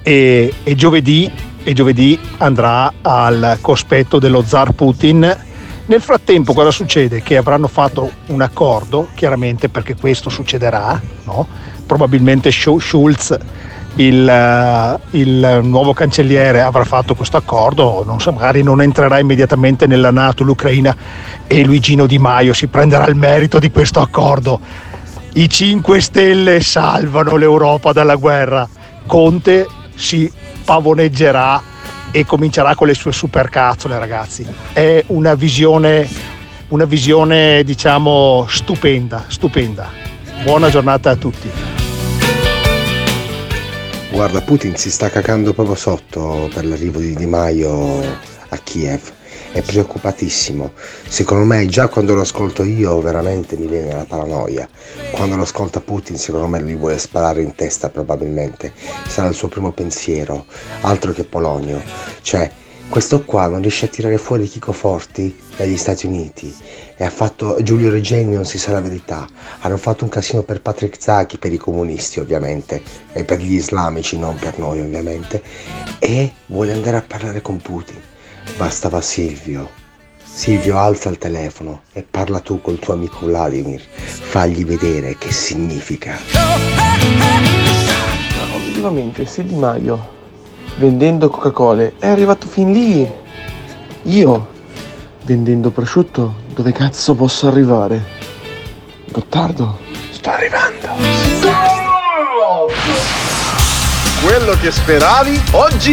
e, e, giovedì, e giovedì andrà al cospetto dello zar Putin. Nel frattempo cosa succede? Che avranno fatto un accordo, chiaramente perché questo succederà, no? probabilmente Schulz il, eh, il, nuovo cancelliere avrà fatto questo accordo, non so, magari non entrerà immediatamente nella Nato l'Ucraina e Luigino Di Maio si prenderà il merito di questo accordo. I 5 Stelle salvano l'Europa dalla guerra. Conte si pavoneggerà e comincerà con le sue supercazzole, ragazzi. È una visione, una visione diciamo stupenda, stupenda. Buona giornata a tutti. Guarda, Putin si sta cagando proprio sotto per l'arrivo di Di Maio a Kiev. È preoccupatissimo. Secondo me, già quando lo ascolto io, veramente mi viene la paranoia. Quando lo ascolta Putin, secondo me lui vuole sparare in testa, probabilmente. Sarà il suo primo pensiero, altro che Polonio. Cioè, questo qua non riesce a tirare fuori Chico Forti dagli Stati Uniti e ha fatto Giulio Regeni non si sa la verità hanno fatto un casino per Patrick Zaki per i comunisti ovviamente e per gli islamici non per noi ovviamente e vuole andare a parlare con Putin bastava Silvio Silvio alza il telefono e parla tu col tuo amico Vladimir fagli vedere che significa obiettivamente se Di Maio vendendo Coca-Cola è arrivato fin lì io vendendo prosciutto dove cazzo posso arrivare? Gottardo, sto arrivando. Quello che speravi oggi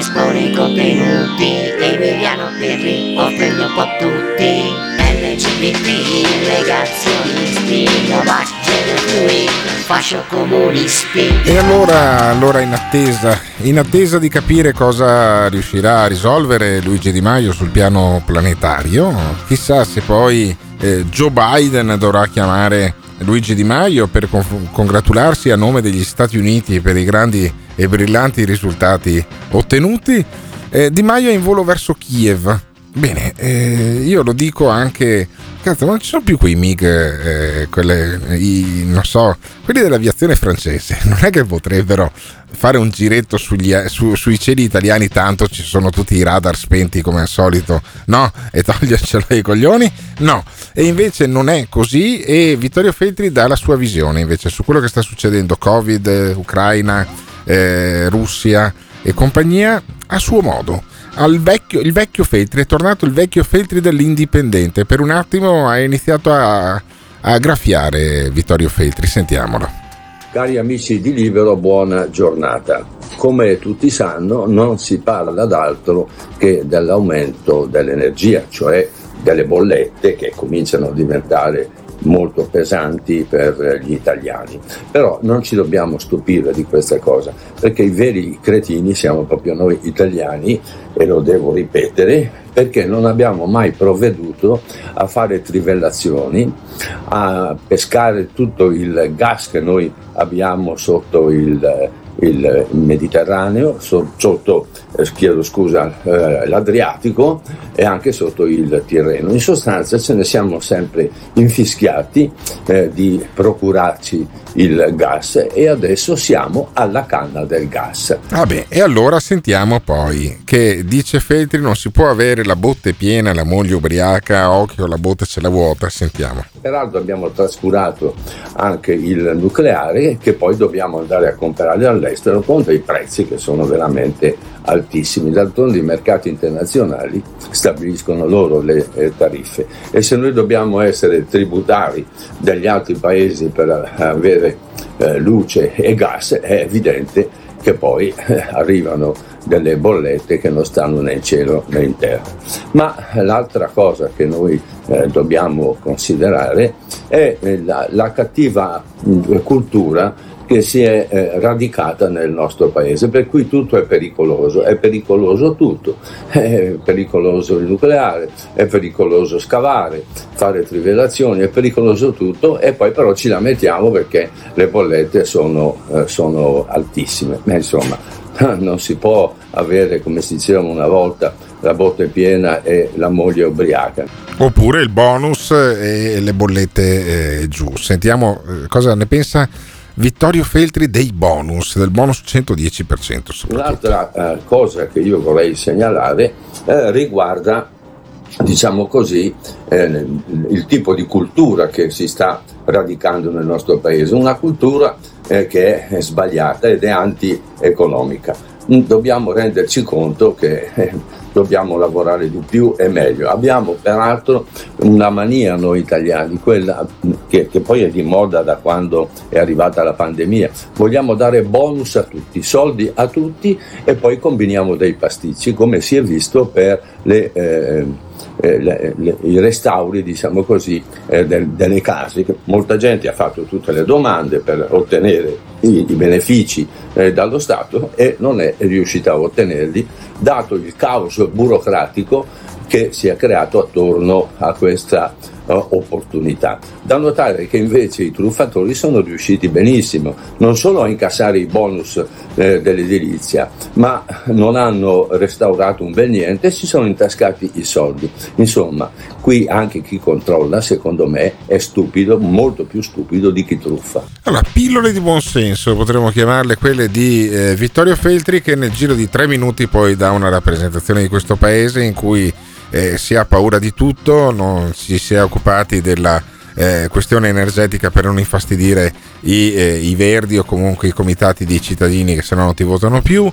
Espone i contenuti Emiliano Pirri offende un po' tutti. LGBT, negazionisti, fascio comunisti. E allora, allora in, attesa, in attesa di capire cosa riuscirà a risolvere Luigi Di Maio sul piano planetario, chissà se poi eh, Joe Biden dovrà chiamare Luigi Di Maio per congratularsi a nome degli Stati Uniti per i grandi e brillanti risultati ottenuti. Eh, di Maio è in volo verso Kiev Bene, eh, io lo dico anche. Cazzo, non ci sono più quei MiG, eh, quelle, i, non so, quelli dell'aviazione francese. [laughs] Non è che potrebbero fare un giretto sugli, su, sui cieli italiani, tanto ci sono tutti i radar spenti come al solito, no? E togliercelo ai coglioni? No. E invece non è così. E Vittorio Feltri dà la sua visione invece su quello che sta succedendo: Covid, Ucraina, eh, Russia e compagnia, a suo modo vecchio, il vecchio Feltri, è tornato il vecchio Feltri dell'Indipendente. Per un attimo ha iniziato a, a graffiare Vittorio Feltri, sentiamolo. Cari amici di Libero, buona giornata. Come tutti sanno, non si parla d'altro che dell'aumento dell'energia, cioè delle bollette che cominciano a diventare molto pesanti per gli italiani. Però non ci dobbiamo stupire di questa cosa, perché i veri cretini siamo proprio noi italiani, e lo devo ripetere, perché non abbiamo mai provveduto a fare trivellazioni, a pescare tutto il gas che noi abbiamo sotto il, il Mediterraneo, sotto eh, chiedo scusa, eh, l'Adriatico e anche sotto il Tirreno. In sostanza ce ne siamo sempre infischiati eh, di procurarci il gas e adesso siamo alla canna del gas. Vabbè, e allora sentiamo poi che dice Feltri non si può avere la botte piena, la moglie ubriaca, occhio la botte ce la vuota, sentiamo. Peraltro abbiamo trascurato anche il nucleare che poi dobbiamo andare a comprare all'estero con dei prezzi che sono veramente altissimi. D'altronde i mercati internazionali stabiliscono loro le eh, tariffe e se noi dobbiamo essere tributari degli altri paesi per avere eh, luce e gas è evidente che poi eh, arrivano delle bollette che non stanno né in cielo né in terra. Ma l'altra cosa che noi eh, dobbiamo considerare è eh, la, la cattiva mh, cultura che si è eh, radicata nel nostro paese, per cui tutto è pericoloso, è pericoloso tutto, [laughs] è pericoloso il nucleare, è pericoloso scavare, fare trivellazioni, è pericoloso tutto e poi però ci lamentiamo perché le bollette sono, eh, sono altissime. Ma insomma, [laughs] non si può avere, come si diceva una volta, la botte piena e la moglie ubriaca. Oppure il bonus e le bollette eh, giù. Sentiamo eh, cosa ne pensa Vittorio Feltri dei bonus, del bonus 110%. Un'altra eh, cosa che io vorrei segnalare eh, riguarda diciamo così, eh, il tipo di cultura che si sta radicando nel nostro paese, una cultura eh, che è sbagliata ed è anti-economica. Dobbiamo renderci conto che eh, dobbiamo lavorare di più e meglio. Abbiamo peraltro una mania noi italiani, quella che, che, poi è di moda da quando è arrivata la pandemia. Vogliamo dare bonus a tutti, soldi a tutti e poi combiniamo dei pasticci, come si è visto per le... Eh, eh, i restauri, diciamo così, eh, del, delle case. Molta gente ha fatto tutte le domande per ottenere i, i benefici eh, dallo Stato e non è riuscita a ottenerli, dato il caos burocratico che si è creato attorno a questa opportunità. Da notare che invece i truffatori sono riusciti benissimo, non solo a incassare i bonus eh, dell'edilizia, ma non hanno restaurato un bel niente e si sono intascati i soldi. Insomma, qui anche chi controlla, secondo me, è stupido, molto più stupido di chi truffa. Allora, pillole di buonsenso, potremmo chiamarle quelle di eh, Vittorio Feltri, che nel giro di tre minuti poi dà una rappresentazione di questo paese in cui eh, si ha paura di tutto, non si è occupati della eh, questione energetica per non infastidire i, eh, i, verdi o comunque i comitati di cittadini che se no non ti votano più.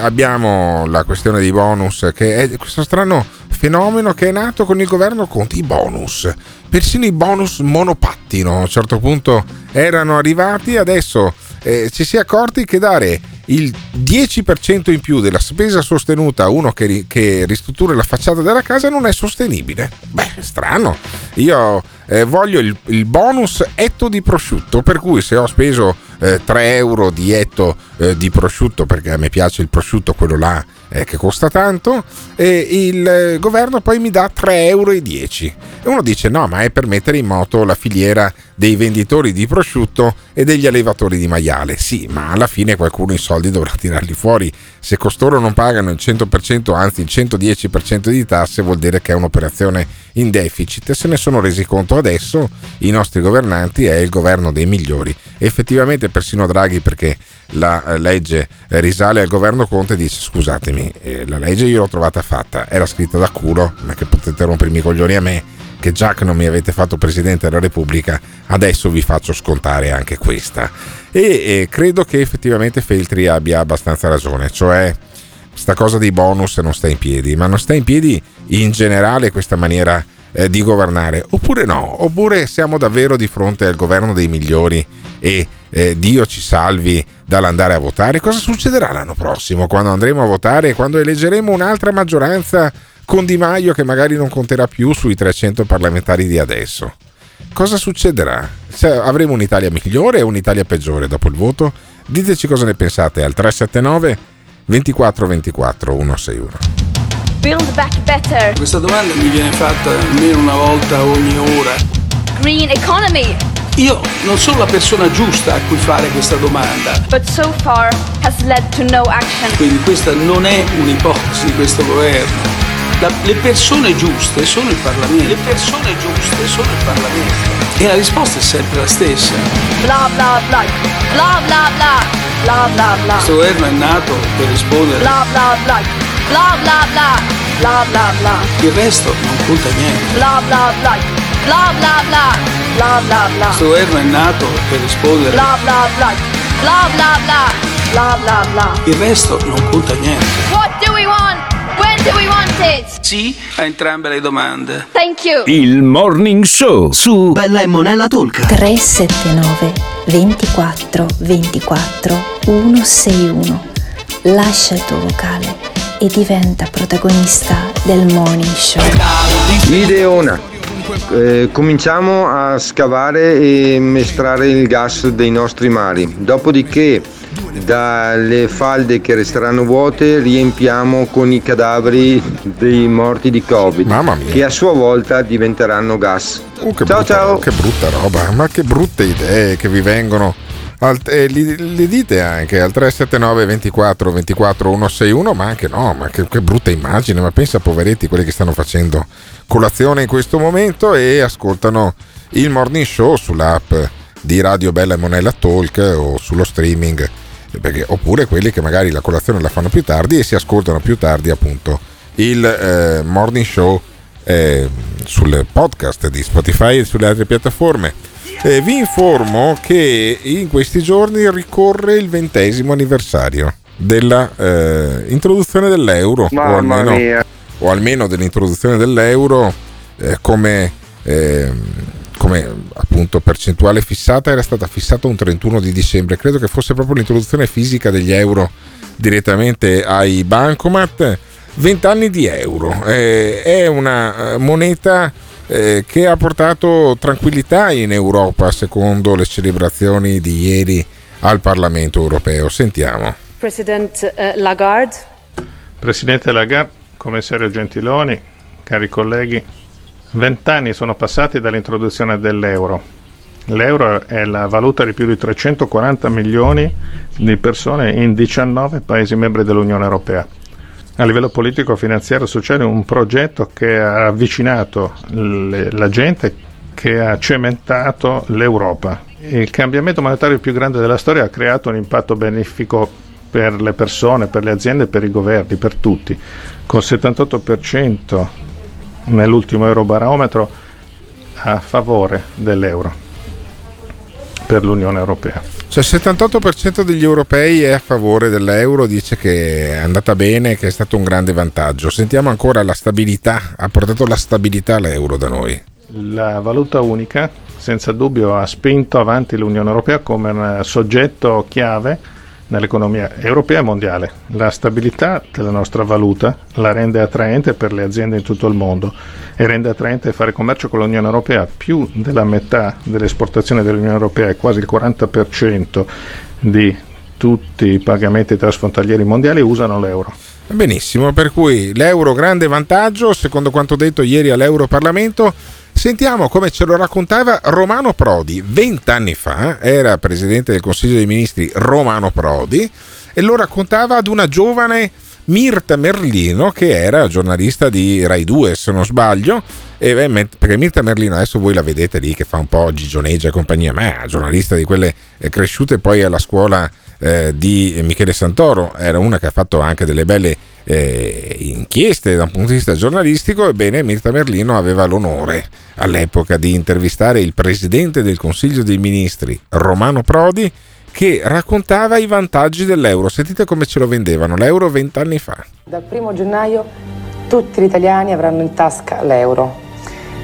Abbiamo la questione dei bonus che è questo strano fenomeno che è nato con il governo Conti, i bonus. Persino i bonus monopattino a un certo punto erano arrivati, adesso eh, ci si è accorti che dare il 10% in più della spesa sostenuta a uno che, che ristruttura la facciata della casa non è sostenibile. Beh, strano. Io eh, voglio il, il, bonus etto di prosciutto, per cui se ho speso eh, 3 euro di etto eh, di prosciutto, perché a me piace il prosciutto, quello là eh, che costa tanto, e il eh, governo poi mi dà 3,10 euro. E uno dice no, ma è per mettere in moto la filiera dei venditori di prosciutto e degli allevatori di maiale. Sì, ma alla fine qualcuno i soldi dovrà tirarli fuori. Se costoro non pagano il 100%, anzi il 110% di tasse, vuol dire che è un'operazione in deficit. Se ne sono resi conto adesso i nostri governanti, è il governo dei migliori. Effettivamente persino Draghi, perché la eh, legge risale al governo Conte, dice scusatemi, eh, la legge io l'ho trovata fatta, era scritta da culo, ma che potete rompermi i coglioni a me che già che non mi avete fatto Presidente della Repubblica, adesso vi faccio scontare anche questa. E, e credo che effettivamente Feltri abbia abbastanza ragione, cioè questa cosa dei bonus non sta in piedi, ma non sta in piedi in generale questa maniera eh, di governare, oppure no, oppure siamo davvero di fronte al governo dei migliori e eh, Dio ci salvi dall'andare a votare. Cosa succederà l'anno prossimo quando andremo a votare, quando eleggeremo un'altra maggioranza? con Di Maio che magari non conterà più sui 300 parlamentari di adesso. Cosa succederà? Se avremo un'Italia migliore o un'Italia peggiore dopo il voto? Diteci cosa ne pensate al 379 24 24 161. Build back better. Questa domanda mi viene fatta almeno una volta ogni ora. Green economy. Io non sono la persona giusta a cui fare questa domanda. So no. Quindi questa non è un'ipotesi di questo governo. La- le persone giuste sono il Parlamento. Le persone giuste sono il Parlamento. E la risposta è sempre la stessa. Bla bla bla. Bla bla bla. Bla bla bla. Questo governo è nato per rispondere. Bla bla bla. Bla bla bla. Bla bla bla. Il resto non conta niente. Bla bla bla. Bla bla bla. Bla bla bla. Questo governo è nato per rispondere. Bla bla bla. Bla bla bla. Bla bla bla. Il resto non conta niente. What do we want? When do we want it? Sì a entrambe le domande. Thank you. Il Morning Show su Bella e Monella Talk. 379 24 24 161. Lascia il tuo vocale e diventa protagonista del Morning Show. Ideona. Eh, cominciamo a scavare e estrarre il gas dei nostri mari. Dopodiché dalle falde che resteranno vuote riempiamo con i cadaveri dei morti di Covid che a sua volta diventeranno gas. Oh, ciao brutta, ciao. Che brutta roba, ma che brutte idee che vi vengono. Al, eh, li, li dite anche al 379 24 24 161 ma anche no ma che, che brutta immagine ma pensa poveretti quelli che stanno facendo colazione in questo momento e ascoltano il morning show sull'app di Radio Bella e Monella Talk o sullo streaming perché- oppure quelli che magari la colazione la fanno più tardi e si ascoltano più tardi appunto il eh, morning show eh, sul podcast di Spotify e sulle altre piattaforme. Eh, vi informo che in questi giorni ricorre il ventesimo anniversario della eh, dell'euro o almeno, o almeno dell'introduzione dell'euro eh, come, ehm, come appunto percentuale fissata. Era stata fissata un 31 di dicembre. Credo che fosse proprio l'introduzione fisica degli euro direttamente ai bancomat. 20 anni di euro Eh, è una eh, moneta eh, che ha portato tranquillità in Europa secondo le celebrazioni di ieri al Parlamento europeo sentiamo President eh, Lagarde, Presidente Lagarde, Commissario Gentiloni, cari colleghi, vent'anni sono passati dall'introduzione dell'euro. L'euro è la valuta di più di 340 milioni di persone in 19 Paesi membri dell'Unione Europea. A livello politico, finanziario sociale un progetto che ha avvicinato le- la gente, che ha cementato l'Europa. Il cambiamento monetario più grande della storia ha creato un impatto benefico per le persone, per le aziende, per i governi, per tutti. Con 78% nell'ultimo Eurobarometro a favore dell'euro per l'Unione Europea. Cioè il 78% degli europei è a favore dell'euro, dice che è andata bene, che è stato un grande vantaggio. Sentiamo ancora la stabilità, ha portato la stabilità all'euro da noi. La valuta unica senza dubbio ha spinto avanti l'Unione Europea come un soggetto chiave nell'economia europea e mondiale. La stabilità della nostra valuta la rende attraente per le aziende in tutto il mondo e rende attraente fare commercio con l'Unione Europea. Più della metà delle esportazioni dell'Unione Europea e quasi il 40% di tutti i pagamenti transfrontalieri mondiali usano l'euro. Benissimo, per cui l'euro grande vantaggio, secondo quanto detto ieri all'Europarlamento. Sentiamo come ce lo raccontava Romano Prodi. Vent'anni fa era presidente del Consiglio dei Ministri Romano Prodi e lo raccontava ad una giovane Mirta Merlino che era giornalista di Rai 2 se non sbaglio e, beh, perché Mirta Merlino adesso voi la vedete lì che fa un po' gigioneggia e compagnia ma è giornalista di quelle eh, cresciute poi alla scuola eh, di Michele Santoro era una che ha fatto anche delle belle eh, inchieste da un punto di vista giornalistico ebbene Mirta Merlino aveva l'onore all'epoca di intervistare il presidente del Consiglio dei Ministri Romano Prodi che raccontava i vantaggi dell'euro. Sentite come ce lo vendevano l'euro vent'anni fa. Dal primo gennaio tutti gli italiani avranno in tasca l'euro.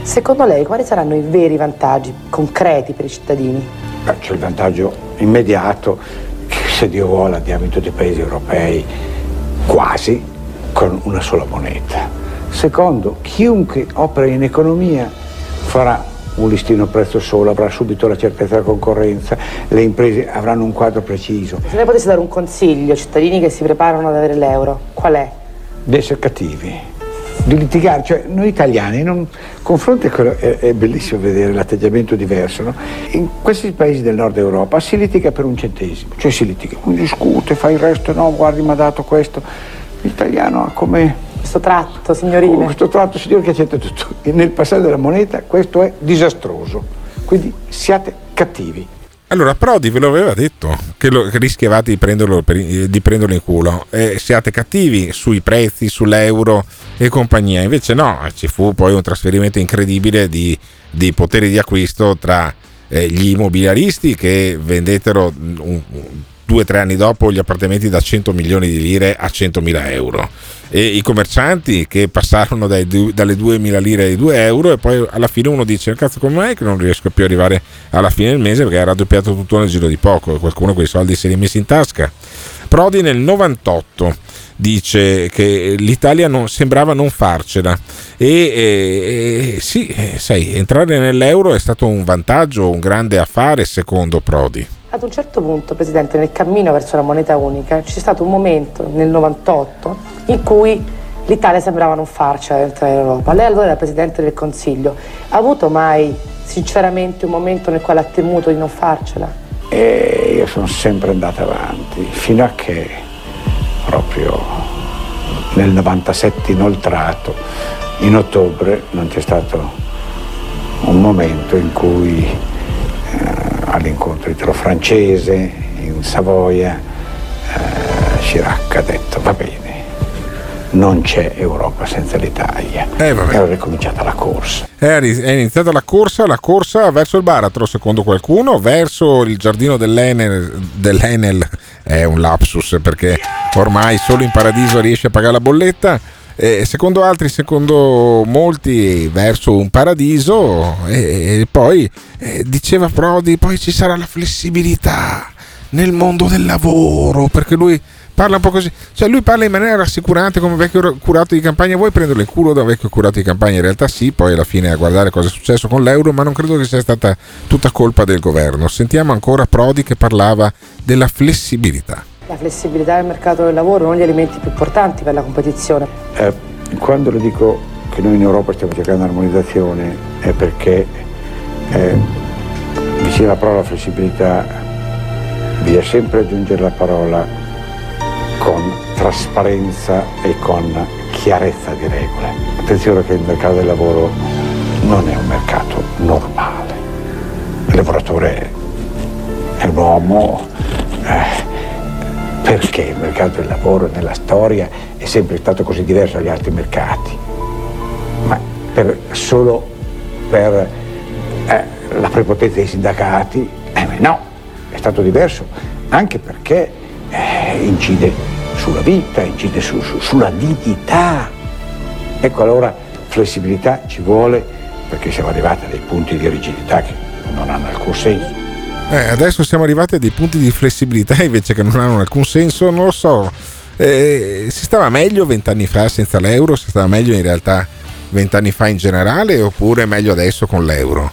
Secondo lei quali saranno i veri vantaggi concreti per i cittadini? Beh, c'è il vantaggio immediato che se Dio vuole andiamo in tutti i paesi europei quasi con una sola moneta. Secondo, chiunque opera in economia farà un listino prezzo solo, avrà subito la certezza della concorrenza, le imprese avranno un quadro preciso. Se lei potesse dare un consiglio ai cittadini che si preparano ad avere l'euro, qual è? Di essere cattivi, di litigare, cioè noi italiani, non, confronto è, è, bellissimo vedere l'atteggiamento diverso, no? in questi paesi del nord Europa si litiga per un centesimo, cioè si litiga, si discute, fa il resto, no, guardi mi ha dato questo, l'italiano ha come questo tratto signorile. Oh, questo tratto signore che accetta tutto. E nel passaggio della moneta questo è disastroso. Quindi siate cattivi. Allora, Prodi ve lo aveva detto che, lo, che rischiavate di prenderlo, per, di prenderlo, in culo. Eh, siate cattivi sui prezzi, sull'euro e compagnia. Invece, no, ci fu poi un trasferimento incredibile di, di poteri di acquisto tra eh, gli immobiliaristi che vendettero un, due o tre anni dopo gli appartamenti da 100 milioni di lire a 100 mila euro. E i commercianti che passarono dai, dalle 2.000 lire ai 2 euro e poi alla fine uno dice cazzo come mai che non riesco più ad arrivare alla fine del mese perché ha raddoppiato tutto nel giro di poco? Qualcuno quei soldi si è rimessi in tasca. Prodi nel 98 dice che l'Italia non, sembrava non farcela. E, e, e sì, eh, sai, entrare nell'euro è stato un vantaggio, un grande affare secondo Prodi. Ad un certo punto, Presidente, nel cammino verso la moneta unica c'è stato un momento nel 98 in cui l'Italia sembrava non farcela dentro l'Europa. Lei allora era Presidente del Consiglio. Ha avuto mai sinceramente un momento nel quale ha temuto di non farcela? E io sono sempre andato avanti, fino a che proprio nel 97 inoltrato, in ottobre, non c'è stato un momento in cui all'incontro italo-francese in Savoia, eh, Chirac ha detto va bene, non c'è Europa senza l'Italia. Eh, e allora è cominciata la corsa. È iniziata la corsa, la corsa verso il baratro, secondo qualcuno, verso il giardino dell'Enel, dell'Enel. È un lapsus perché ormai solo in paradiso riesce a pagare la bolletta eh, secondo altri, secondo molti, verso un paradiso e, e poi eh, diceva Prodi, poi ci sarà la flessibilità nel mondo del lavoro, perché lui parla un po' così, cioè lui parla in maniera rassicurante come vecchio curato di campagna, vuoi prenderlo in culo da vecchio curato di campagna? In realtà sì, poi alla fine a guardare cosa è successo con l'euro, ma non credo che sia stata tutta colpa del governo. Sentiamo ancora Prodi che parlava della flessibilità la flessibilità del mercato del lavoro uno degli elementi più importanti per la competizione. Eh, quando le dico che noi in Europa stiamo cercando l'armonizzazione è perché eh, vicino alla parola flessibilità bisogna sempre aggiungere la parola con trasparenza e con chiarezza di regole. Attenzione che il mercato del lavoro non è un mercato normale. Il lavoratore è un uomo eh, perché il mercato del lavoro nella storia è sempre stato così diverso dagli altri mercati? Ma per, solo per eh, la prepotenza dei sindacati? Eh, no, è stato diverso anche perché eh, incide sulla vita, incide su, su, sulla dignità. Ecco allora flessibilità ci vuole perché siamo arrivati a dei punti di rigidità che non hanno alcun senso. Eh, adesso siamo arrivati a dei punti di flessibilità [laughs] invece che non hanno alcun senso, non lo so. Eh, si stava meglio vent'anni fa senza l'euro, si stava meglio in realtà vent'anni fa in generale oppure meglio adesso con l'euro?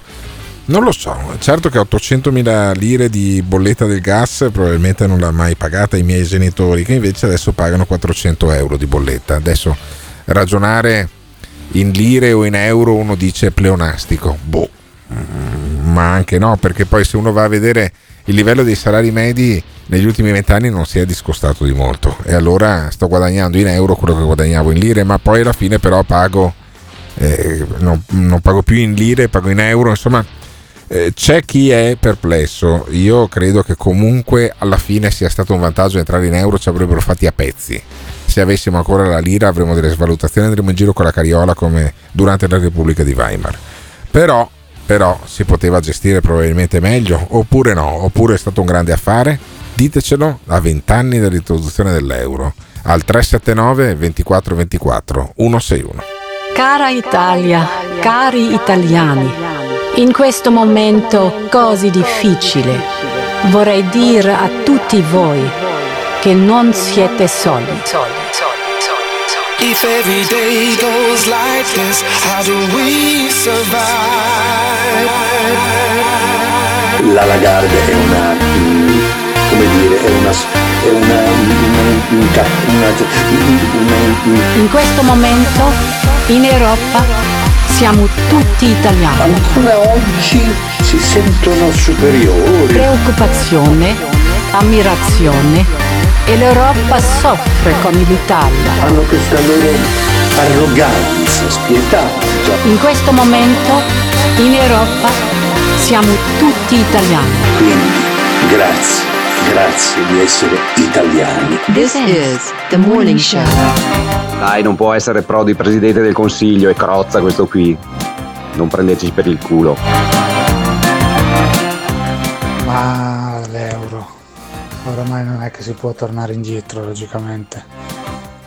Non lo so, certo che 800.000 lire di bolletta del gas probabilmente non l'ha mai pagata i miei genitori, che invece adesso pagano 400 euro di bolletta. Adesso ragionare in lire o in euro uno dice pleonastico, boh, ma anche no, perché poi se uno va a vedere il livello dei salari medi negli ultimi vent'anni non si è discostato di molto e allora sto guadagnando in euro quello che guadagnavo in lire, ma poi alla fine però pago, eh, non, non pago più in lire, pago in euro, insomma eh, c'è chi è perplesso, io credo che comunque alla fine sia stato un vantaggio entrare in euro, ci avrebbero fatti a pezzi. Se avessimo ancora la lira avremmo delle svalutazioni, andremo in giro con la cariola come durante la Repubblica di Weimar. Però però si poteva gestire probabilmente meglio, oppure no, oppure è stato un grande affare? Ditecelo a 20 anni dall'introduzione dell'euro al 379 24 24 161. Cara Italia, cari italiani, in questo momento così difficile vorrei dire a tutti voi che non siete soli. If every day goes like this, how do we survive? La Lagarde è una, come dire, è una, è una, una, una, In questo momento in Europa siamo tutti italiani. Ancora oggi si sentono superiori. Preoccupazione, ammirazione e l'Europa soffre come l'Italia. Hanno questa loro arroganza spietata. In questo momento in Europa siamo tutti italiani. Quindi grazie, grazie di essere italiani. This is the morning show. Dai, non può essere Prodi presidente del consiglio e Crozza questo qui. Non prendeteci per il culo. Ma l'euro. Oramai non è che si può tornare indietro, logicamente.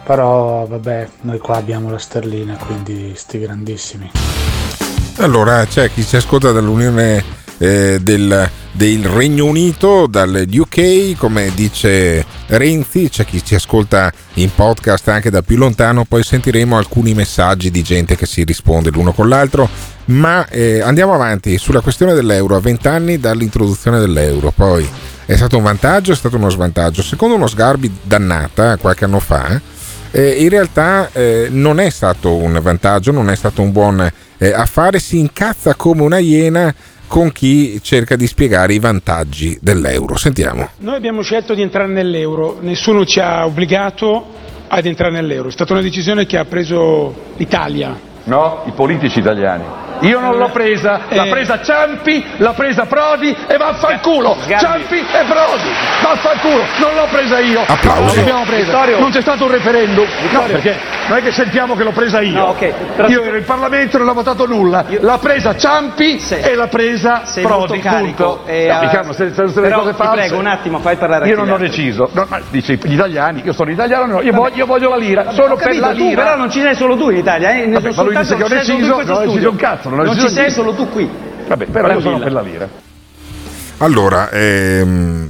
Però vabbè, noi qua abbiamo la sterlina, quindi sti grandissimi. Allora c'è chi ci ascolta dall'Unione eh, del, del, Regno Unito, dal UK, come dice Renzi, c'è chi ci ascolta in podcast anche da più lontano, poi sentiremo alcuni messaggi di gente che si risponde l'uno con l'altro, ma eh, andiamo avanti sulla questione dell'euro, a 20 anni dall'introduzione dell'euro, poi è stato un vantaggio, è stato uno svantaggio, secondo uno Sgarbi dannata qualche anno fa, eh, in realtà eh, non è stato un vantaggio, non è stato un buon eh, affare, si incazza come una iena con chi cerca di spiegare i vantaggi dell'euro. Sentiamo. Noi abbiamo scelto di entrare nell'euro, nessuno ci ha obbligato ad entrare nell'euro, è stata una decisione che ha preso l'Italia. No, i politici italiani. Io non l'ho presa, l'ha presa Ciampi, l'ha presa Prodi e vaffanculo! Ciampi e Prodi! Vaffanculo! Non l'ho presa io! Applausi. Non l'abbiamo presa. Vittorio. Non c'è stato un referendum. No, Vittorio. perché non è che sentiamo che l'ho presa io. No, ok, però- Io ero in Parlamento e non ho votato nulla. L'ha presa Ciampi e l'ha presa Sei Prodi. punto. e, No, eh, Riccardo, se, se, se le però cose ti prego un attimo, fai parlare a Io non ho deciso. No, ma dice gli italiani, io sono italiano, no, io, Vabbè. voglio, io voglio la lira. Sono Ho per capito, la tu, lira. però non ci sei solo tu in Italia, eh? Ne Vabbè, sono ma lui dice che ho tu deciso, questo non ho deciso studio. un cazzo, non ho Non ci sei niente. solo tu qui. Vabbè, però io sono per la lira. Allora, ehm,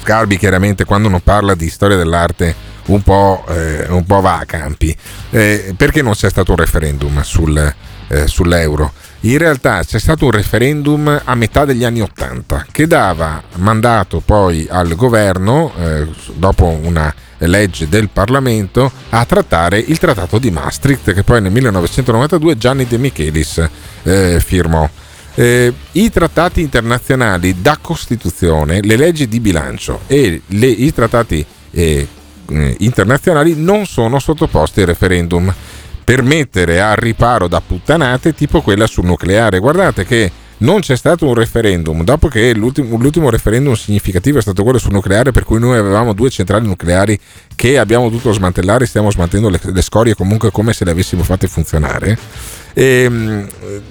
Sgarbi chiaramente quando non parla di storia dell'arte un po', eh, un po va a campi. Eh, perché non c'è stato un referendum sul, eh, sull'euro? In realtà c'è stato un referendum a metà degli anni Ottanta che dava mandato poi al governo, eh, dopo una legge del Parlamento, a trattare il trattato di Maastricht che poi nel 1992 Gianni De Michelis eh, firmò. Eh, I trattati internazionali da Costituzione, le leggi di bilancio e le- i trattati eh, eh, internazionali non sono sottoposti al referendum per mettere al riparo da puttanate tipo quella sul nucleare. Guardate che non c'è stato un referendum, dopo che l'ultimo, l'ultimo referendum significativo è stato quello sul nucleare, per cui noi avevamo due centrali nucleari che abbiamo dovuto smantellare, stiamo smantellando le, le scorie comunque come se le avessimo fatte funzionare. Ehm,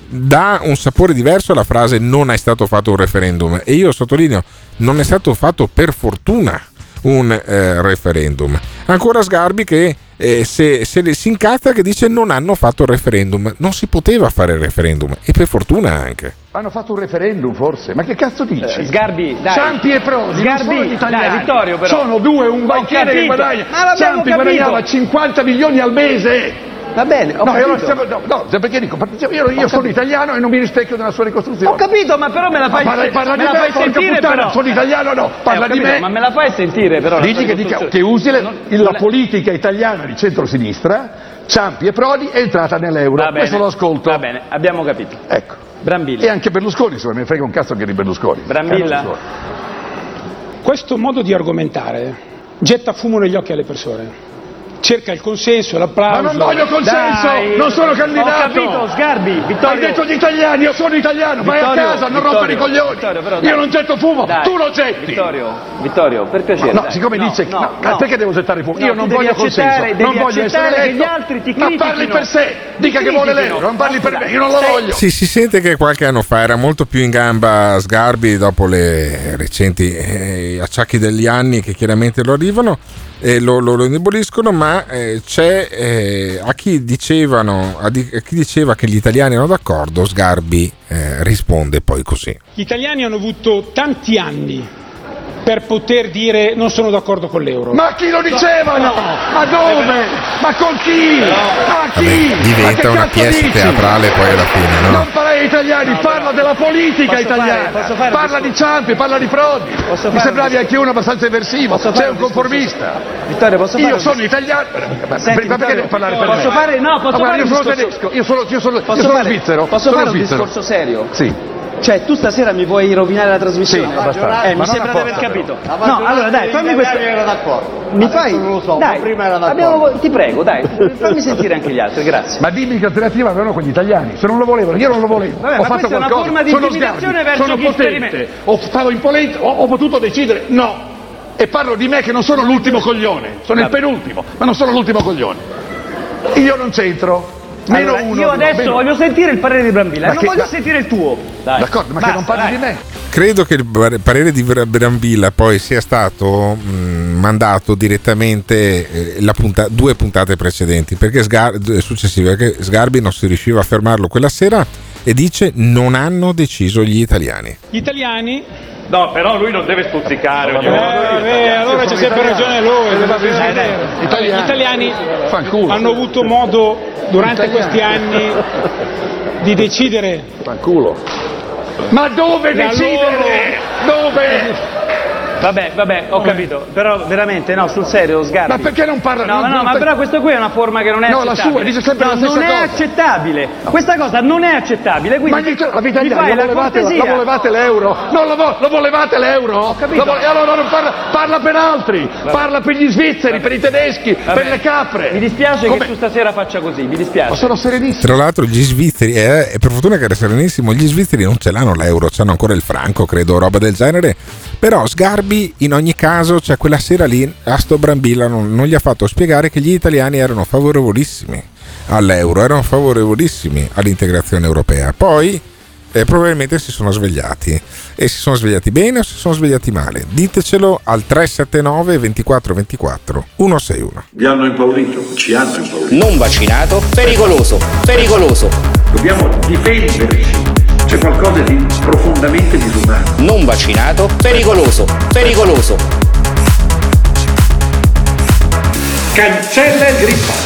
dà un sapore diverso alla frase non è stato fatto un referendum e io sottolineo non è stato fatto per fortuna un eh, referendum. Ancora Sgarbi che eh, se, se si incazza che dice non hanno fatto il referendum. Non si poteva fare il referendum e per fortuna anche. Hanno fatto un referendum forse, ma che cazzo dici? Eh, Sgarbi, dai. Ciampi e Prodi, non Sgarbi, sono gli italiani. dai, Vittorio, però. Sono due, un banchiere che guadagna. Ciampi capito. guadagnava 50 milioni al mese. Va bene, ho no, non capito. stiamo, no, no, perché dico? Io, io sono italiano e non mi rispecchio nella sua ricostruzione. Ho capito, ma però me la fai, parla, parla me di la me, fai sentire puttana, però. sono italiano no, Eh, parla di capito, me. Ma me la fai sentire però. la tua che, dica- che usi Non- la politica italiana di centrosinistra, Ciampi e Prodi è entrata nell'euro. Questo lo ascolto. Va bene, abbiamo capito. Ecco. Brambilla. E anche Berlusconi, se me ne frega un cazzo anche di Berlusconi. Brambilla. So. Questo modo di argomentare getta fumo negli occhi alle persone. Cerca il consenso, l'applauso. Ma non voglio consenso, Dai. non sono candidato. Ho capito, Sgarbi, Vittorio. Hai detto gli italiani, io sono italiano, vai a casa, non rompere i coglioni. Vittorio, però, io non getto fumo, Dai. tu lo getti. Vittorio, Vittorio, per piacere. No, dai. siccome dice no, no, no. perché devo gettare fumo? No, io non voglio accettare- consenso, non voglio essere eletto. gli altri ti Ma parli critichino. per sé, dica che vuole critichino. l'euro, non parli per me, io non lo voglio. Sì, si sente che qualche anno fa era molto più in gamba Sgarbi dopo le recenti eh, acciacchi degli anni che chiaramente lo arrivano e lo, lo- lo indeboliscono, ma eh, c'è eh, a, chi dicevano, a, di- a chi diceva che gli italiani erano d'accordo, Sgarbi eh, risponde poi così. Gli italiani hanno avuto tanti anni per poter dire non sono d'accordo con l'euro. Ma chi lo dicevano? Ma dove? Ma con chi? Ma chi? Vabbè, Ma diventa che una pièce dici? teatrale poi alla fine, no? Non parla agli italiani, parla della politica Posso italiana. fare- posso fare parla di Ciampi, parla di Prodi. Posso Mi sembravi un anche uno abbastanza eversivo. Posso Sei un conformista. Vittorio, posso fare Io sono italiano. Ma Senti, perché Vittorio, devi parlare per posso me? fare- no, posso Ma guarda, fare io un sono discorso- tedesco, io sono, io sono, io sono fare, svizzero. posso sono fare un svizzero. discorso serio? Sì. Cioè, tu stasera mi vuoi rovinare la trasmissione? Sì, abbastanza. Eh, Ma mi non sembra di aver capito. No, allora dai, fammi questo. era d'accordo. Mi fai? non lo so, dai, ma prima era d'accordo. abbiamo- ti prego, dai, fammi sentire anche gli altri, grazie. Ma dimmi che alternativa avevano con gli italiani. Se non lo volevano, io non lo volevo. Vabbè, ho ma fatto questa è una qualcosa. forma di sono intimidazione sgarbi, verso sono chi potente. sperimenta. Ho, stavo imponente, ho, ho potuto decidere. No. E parlo di me che non sono l'ultimo coglione, sono il penultimo, ma non sono l'ultimo coglione. Io non c'entro. Meno Allora, uno. io adesso meno- voglio sentire il parere di Brambilla, Ma non che- voglio ma- sentire il tuo. Dai. D'accordo, ma che Basta, non parli dai. di me. Credo che il par- parere di Bra- Brambilla poi sia stato mh, mandato direttamente eh, la punta- due puntate precedenti, perché Sgar- successive, perché Sgarbi non si riusciva a fermarlo quella sera e dice non hanno deciso gli italiani. Gli italiani No, però lui non deve stuzzicare. Eh, vabbè, allora c'è sempre ragione lui. Eh, eh, italiani. Gli italiani Fanculo. hanno avuto modo durante Italiani. questi anni di decidere Fanculo. Ma dove La decidere? Dove? Vabbè, vabbè, ho capito, però veramente no, sul serio, Sgarbi. Ma perché non parla? No, non- no, non- ma però questo qui è una forma che non è No, la accettabile. sua, dice sempre no, la stessa non è cosa. accettabile. Questa cosa non è accettabile, quindi Ma gli- la vita italiana, fai lo la volevate, cortesia. lo volevate l'euro? Non lo, vo- lo volevate l'euro? Ho capito. e allora non parla, parla per altri, parla per gli svizzeri, per i tedeschi, Vabbè. per le capre. Mi dispiace Come- che tu stasera faccia così, mi dispiace. Ma sono serenissimo. Tra l'altro gli svizzeri, eh, e per fortuna che era serenissimo, gli svizzeri non ce l'hanno l'euro, hanno ancora il franco, credo, roba del genere. Però Sgarbi in ogni caso, cioè quella sera lì, a sto Brambilla non, non gli ha fatto spiegare che gli italiani erano favorevolissimi all'euro, erano favorevolissimi all'integrazione europea. Poi eh, probabilmente si sono svegliati e si sono svegliati bene o si sono svegliati male. Ditecelo al 379 24 24 161. Vi hanno impaurito, ci hanno impaurito. Non vaccinato, pericoloso, pericoloso. Dobbiamo difenderci. C'è qualcosa di profondamente disumano. Non vaccinato, pericoloso, pericoloso. Cancella il Green Pass.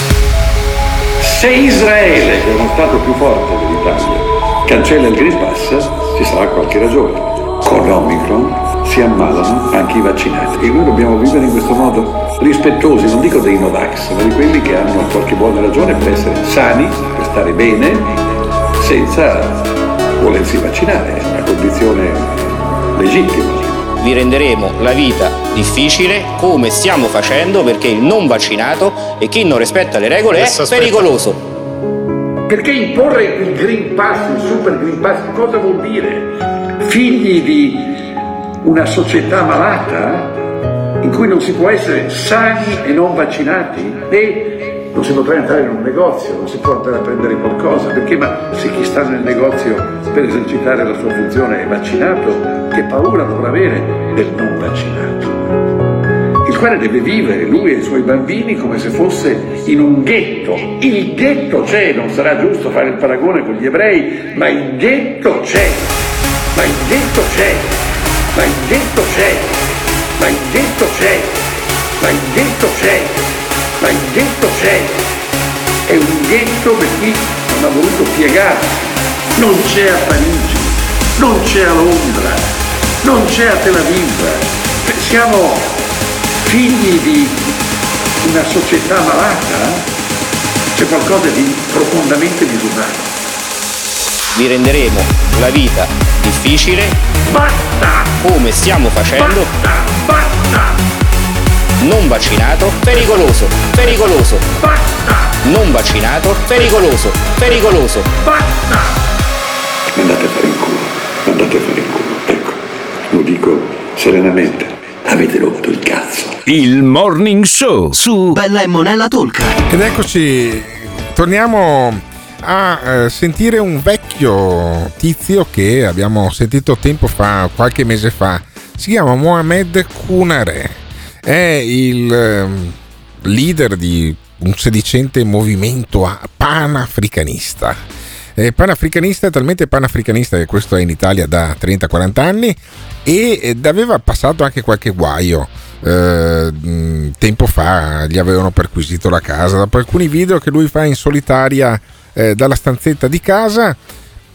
Se Israele, che è uno Stato più forte dell'Italia, cancella il Green Pass, ci sarà qualche ragione. Con Omicron si ammalano anche i vaccinati e noi dobbiamo vivere in questo modo rispettosi, non dico dei Novax, ma di quelli che hanno qualche buona ragione per essere sani, per stare bene, senza volersi vaccinare. È una condizione legittima. Vi renderemo la vita difficile come stiamo facendo perché il non vaccinato e chi non rispetta le regole è Adesso aspetta. pericoloso. Perché imporre il Green Pass, il Super Green Pass, cosa vuol dire? Figli di una società malata in cui non si può essere sani e non vaccinati e non si potrà entrare in un negozio, non si può andare a prendere qualcosa, perché ma se chi sta nel negozio per esercitare la sua funzione è vaccinato, che paura dovrà avere del non vaccinato? il quale deve vivere lui e i suoi bambini come se fosse in un ghetto. Il ghetto c'è, non sarà giusto fare il paragone con gli ebrei, ma il ghetto c'è, ma il ghetto c'è, ma il ghetto c'è, ma il ghetto c'è, ma il ghetto c'è, ma il ghetto c'è. è un ghetto per chi non ha voluto piegarsi. Non c'è a Parigi, non c'è a Londra, non c'è a Tel Aviv. Siamo figli di una società malata, c'è qualcosa di profondamente disumano. Vi renderemo la vita difficile. Basta! Come stiamo facendo. Basta! Non vaccinato, pericoloso, pericoloso. Basta! Non vaccinato, pericoloso, pericoloso. Basta! Andate a fare in culo, andate a fare in culo. Ecco, lo dico serenamente. Avete rotto il cazzo. Il Morning Show su Bella e Monella Tolca. Ed eccoci, torniamo a eh, sentire un vecchio tizio che abbiamo sentito tempo fa, qualche mese fa. Si chiama Mohamed Kunare. È il eh, leader di un sedicente movimento panafricanista. Panafricanista talmente panafricanista che questo è in Italia da 30-40 anni ed aveva passato anche qualche guaio. Eh, tempo fa gli avevano perquisito la casa dopo alcuni video che lui fa in solitaria eh, dalla stanzetta di casa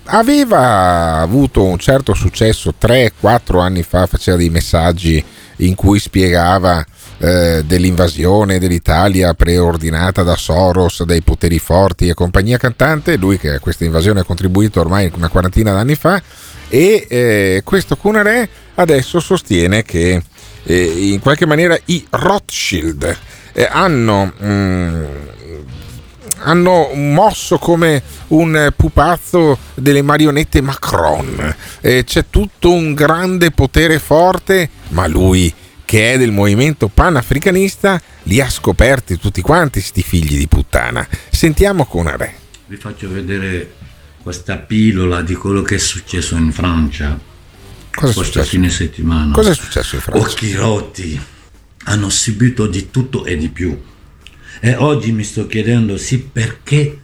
aveva avuto un certo successo 3-4 anni fa faceva dei messaggi in cui spiegava eh, dell'invasione dell'Italia preordinata da Soros, dai poteri forti e compagnia cantante, lui che a questa invasione ha contribuito ormai una quarantina d'anni fa e eh, questo Cunare adesso sostiene che eh, in qualche maniera i Rothschild eh, hanno... Mm, hanno mosso come un pupazzo delle marionette Macron. Eh, c'è tutto un grande potere forte, ma lui che è del movimento panafricanista li ha scoperti tutti quanti sti figli di puttana. Sentiamo con Re. Vi faccio vedere questa pillola di quello che è successo in Francia. Cosa è successo? fine settimana. Cosa è successo in Francia? Occhi rotti. Hanno subito di tutto e di più. E oggi mi sto chiedendo sì perché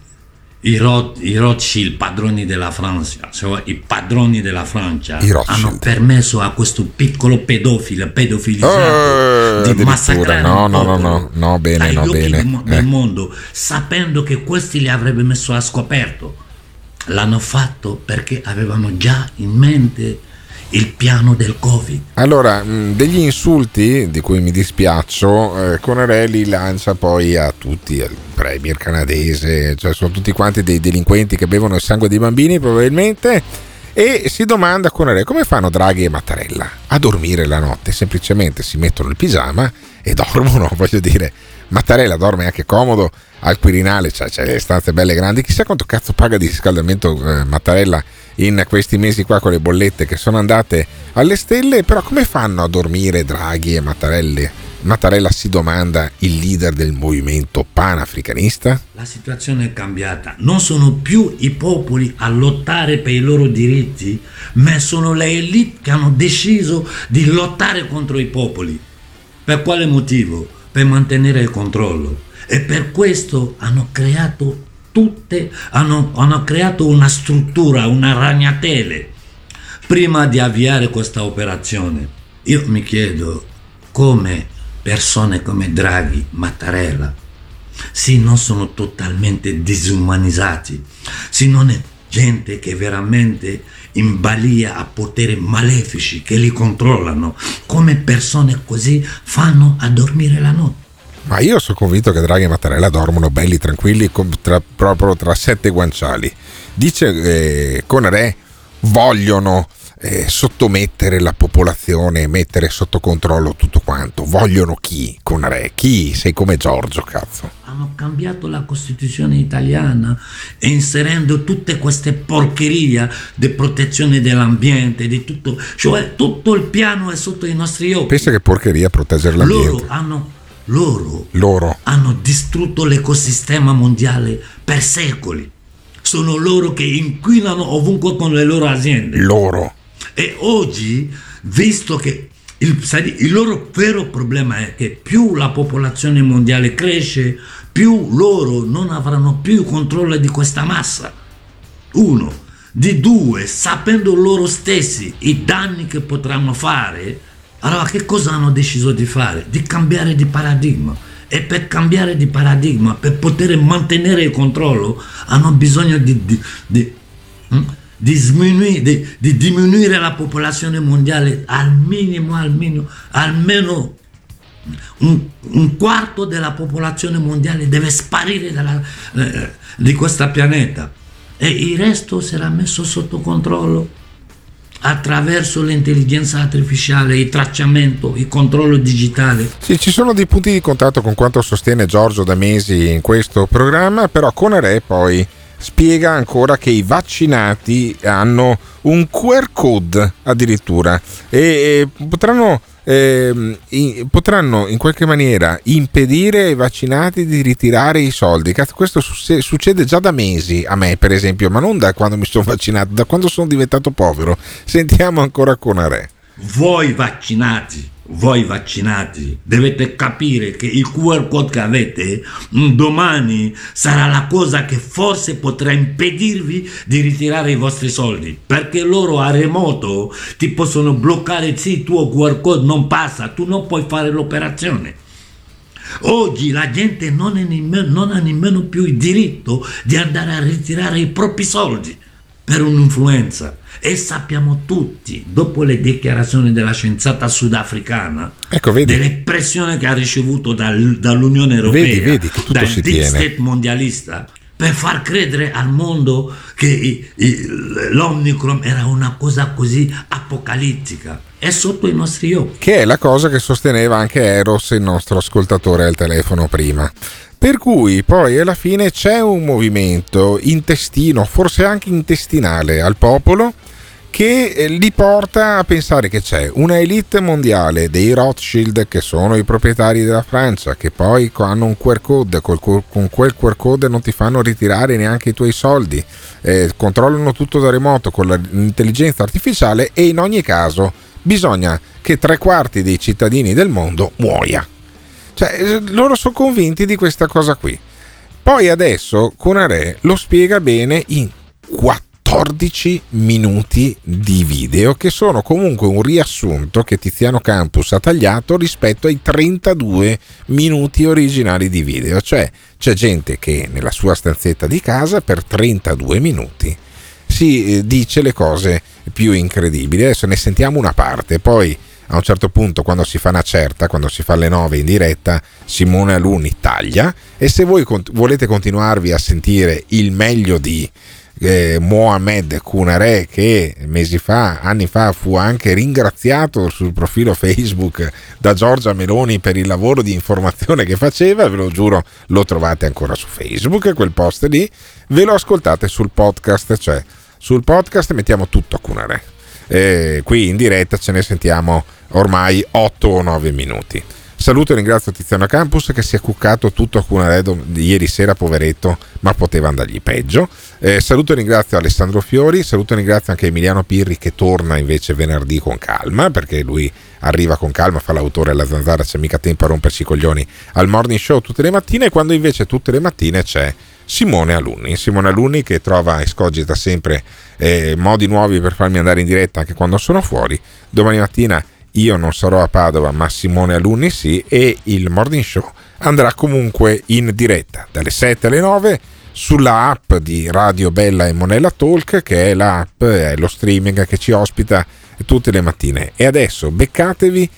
i, Roth, i Rothschild, padroni della Francia, cioè i padroni della Francia, hanno permesso a questo piccolo pedofilo, pedofilizzato, Eh, di massacrare no, no, no, no, no, bene, no, bene. del, Eh. mondo, sapendo che questi li avrebbe messo a scoperto. L'hanno fatto perché avevano già in mente il piano del Covid. Allora, mh, degli insulti di cui mi dispiaccio, eh, Conarelli lancia poi a tutti, al premier canadese, cioè sono tutti quanti dei delinquenti che bevono il sangue dei bambini probabilmente, e si domanda Conarelli come fanno Draghi e Mattarella a dormire la notte, semplicemente si mettono il pigiama e [laughs] dormono, voglio dire. Mattarella dorme anche comodo al Quirinale, cioè c'è le stanze belle grandi. Chissà quanto cazzo paga di riscaldamento eh, Mattarella in questi mesi qua con le bollette che sono andate alle stelle. Però come fanno a dormire Draghi e Mattarelli? Mattarella si domanda il leader del movimento panafricanista? La situazione è cambiata, non sono più i popoli a lottare per i loro diritti, ma sono le elite che hanno deciso di lottare contro i popoli. Per quale motivo? Per mantenere il controllo. E per questo hanno creato tutte, hanno, hanno creato una struttura, una ragnatele. Prima di avviare questa operazione, io mi chiedo come persone come Draghi, Mattarella, sì, non sono totalmente disumanizzati, sì, non è gente che veramente in balia a poteri malefici che li controllano, come persone così fanno a dormire la notte. Ma io sono convinto che Draghi e Mattarella dormono belli tranquilli tra- proprio tra sette guanciali. Dice eh, Re vogliono eh, sottomettere la popolazione, mettere sotto controllo tutto quanto. Vogliono chi con Re? Chi? Sei come Giorgio, cazzo. Hanno cambiato la Costituzione italiana e inserendo tutte queste porcherie di protezione dell'ambiente, di tutto, cioè tutto il piano è sotto i nostri occhi. Pensa che porcheria proteggere l'ambiente. Loro hanno, loro Loro. hanno distrutto l'ecosistema mondiale per secoli. Sono loro che inquinano ovunque con le loro aziende. Loro. E oggi, visto che il, il loro vero problema è che più la popolazione mondiale cresce, più loro non avranno più controllo di questa massa. Uno. Di due, sapendo loro stessi i danni che potranno fare, allora che cosa hanno deciso di fare? Di cambiare di paradigma E per cambiare di paradigma, per poter mantenere il controllo, hanno bisogno di, di, di, hm? di di diminuire la popolazione mondiale al minimo, al minimo, almeno un, un quarto della popolazione mondiale deve sparire dalla, eh, di questo pianeta e il resto sarà messo sotto controllo attraverso l'intelligenza artificiale, il tracciamento, il controllo digitale. Sì, ci sono dei punti di contatto con quanto sostiene Giorgio da mesi in questo programma, però Conare poi spiega ancora che i vaccinati hanno un QR code addirittura e, e potranno eh, potranno in qualche maniera impedire ai vaccinati di ritirare i soldi. Questo su- succede già da mesi a me, per esempio, ma non da quando mi sono vaccinato, da quando sono diventato povero. Sentiamo ancora con Are. Voi vaccinati voi vaccinati dovete capire che il QR code che avete mm, domani sarà la cosa che forse potrà impedirvi di ritirare i vostri soldi perché loro a remoto ti possono bloccare sì il tuo QR code non passa tu non puoi fare l'operazione Oggi la gente non, nemmeno, non, ha nemmeno più il diritto di andare a ritirare i propri soldi per un'influenza. E sappiamo tutti, dopo le dichiarazioni della scienziata sudafricana, ecco, delle pressioni che ha ricevuto dal, dall'Unione Europea, vedi, vedi dal deep tiene. state mondialista, per far credere al mondo che l'Omicron era una cosa così apocalittica. È sotto i nostri occhi. Che è la cosa che sosteneva anche Eros, il nostro ascoltatore al telefono prima. Per cui poi alla fine c'è un movimento intestino, forse anche intestinale al popolo, che eh, li porta a pensare che c'è una elite mondiale dei Rothschild che sono i proprietari della Francia, che poi hanno un QR code, con quel QR code non ti fanno ritirare neanche i tuoi soldi, eh, controllano tutto da remoto con l'intelligenza artificiale e in ogni caso bisogna che tre quarti dei cittadini del mondo muoia. Cioè, eh, loro sono convinti di questa cosa qui. Poi adesso Conare lo spiega bene in 14 minuti di video che sono comunque un riassunto che Tiziano Campus ha tagliato rispetto ai 32 minuti originali di video. Cioè c'è gente che nella sua stanzetta di casa per 32 minuti si eh, dice le cose più incredibili. Adesso ne sentiamo una parte, poi a un certo punto quando si fa una certa, quando si fa alle 9 in diretta, Simone Aluni taglia e se voi cont- volete continuarvi a sentire il meglio di eh, Mohamed Kunare che mesi fa, anni fa fu anche ringraziato sul profilo Facebook da Giorgia Meloni per il lavoro di informazione che faceva, ve lo giuro lo trovate ancora su Facebook quel post lì, ve lo ascoltate sul podcast, cioè sul podcast mettiamo tutto a Kunare. Eh, qui in diretta ce ne sentiamo ormai 8 o 9 minuti. Saluto e ringrazio Tiziano Campus che si è cuccato tutto a Cunaredo ieri sera, poveretto, ma poteva andargli peggio. Eh, saluto e ringrazio Alessandro Fiori, saluto e ringrazio anche Emiliano Pirri che torna invece venerdì con calma, perché lui arriva con calma, fa l'autore alla zanzara, c'è mica tempo a rompersi i coglioni al morning show tutte le mattine, quando invece tutte le mattine c'è Simone Alunni. Simone Alunni che trova e scogita sempre eh, modi nuovi per farmi andare in diretta anche quando sono fuori. Domani mattina io non sarò a Padova, ma Simone Alunni sì, e il morning show andrà comunque in diretta dalle 7 alle 9 sulla app di Radio Bella e Monella Talk, che è l'app, è lo streaming che ci ospita tutte le mattine. E adesso beccatevi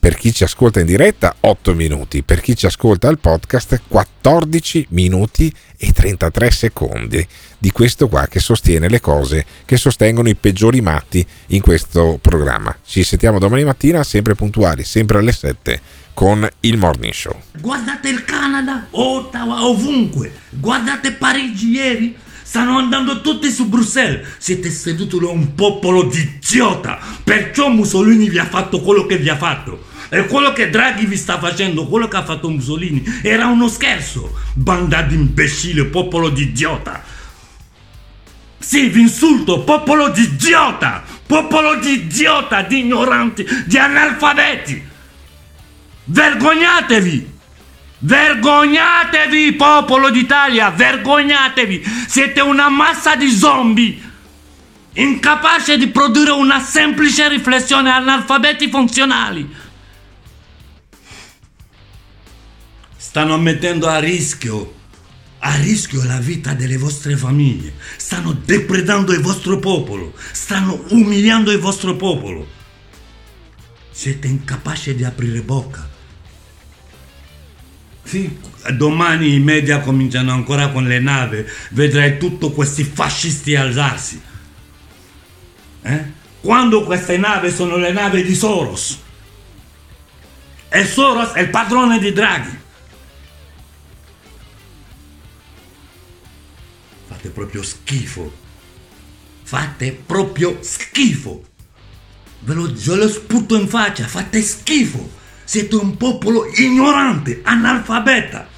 per chi ci ascolta in diretta 8 minuti, per chi ci ascolta al podcast 14 minuti e 33 secondi di questo qua che sostiene le cose che sostengono i peggiori matti in questo programma. Ci sentiamo domani mattina, sempre puntuali, sempre alle 7 con il Morning Show. Guardate il Canada, Ottawa, ovunque. Guardate Parigi ieri. Stanno andando tutti su Bruxelles. Siete seduti da un popolo di idiota. Perciò Mussolini vi ha fatto quello che vi ha fatto. E quello che Draghi vi sta facendo, quello che ha fatto Mussolini, era uno scherzo. Banda di imbecille, popolo di idiota. Sì, vi insulto, popolo di idiota. Popolo di idiota, di ignoranti, di analfabeti. Vergognatevi! Vergognatevi, popolo d'Italia! Vergognatevi! Siete una massa di zombie! Incapace di produrre una semplice riflessione analfabeti funzionali! stanno mettendo a rischio, a rischio la vita delle vostre famiglie, stanno depredando il vostro popolo, stanno umiliando il vostro popolo. Siete incapaci di aprire bocca. Sì, domani i media cominciano ancora con le navi, vedrai tutti questi fascisti alzarsi. Eh? Quando queste navi sono le navi di Soros. E Soros è il padrone di Draghi. Fate proprio schifo. Fate proprio schifo. Ve lo, ve lo sputo in faccia, fate schifo. Siete un popolo ignorante, analfabeta.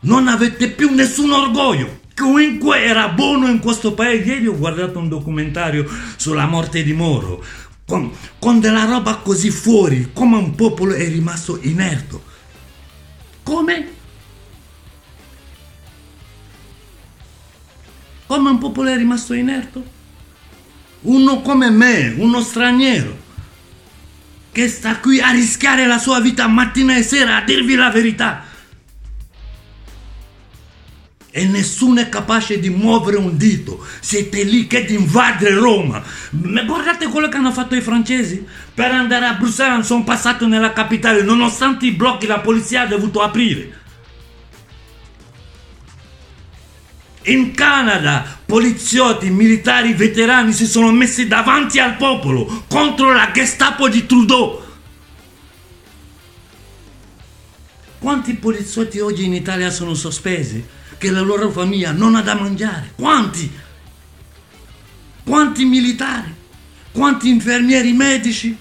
Non avete più nessun orgoglio. Chiunque era buono in questo paese. Ieri ho guardato un documentario sulla morte di Moro. Con, con della roba così fuori, come un popolo è rimasto inerto. Come? Come un popolo è rimasto inerto? Uno come me, uno straniero, che sta qui a rischiare la sua vita mattina e sera a dirvi la verità. E nessuno è capace di muovere un dito. Siete lì che di invadere Roma. Ma guardate quello che hanno fatto i francesi. Per andare a Bruxelles sono passati nella capitale, nonostante i blocchi la polizia ha dovuto aprire. In Canada, poliziotti, militari, veterani si sono messi davanti al popolo contro la Gestapo di Trudeau. Quanti poliziotti oggi in Italia sono sospesi? Che la loro famiglia non ha da mangiare? Quanti? Quanti militari? Quanti infermieri medici?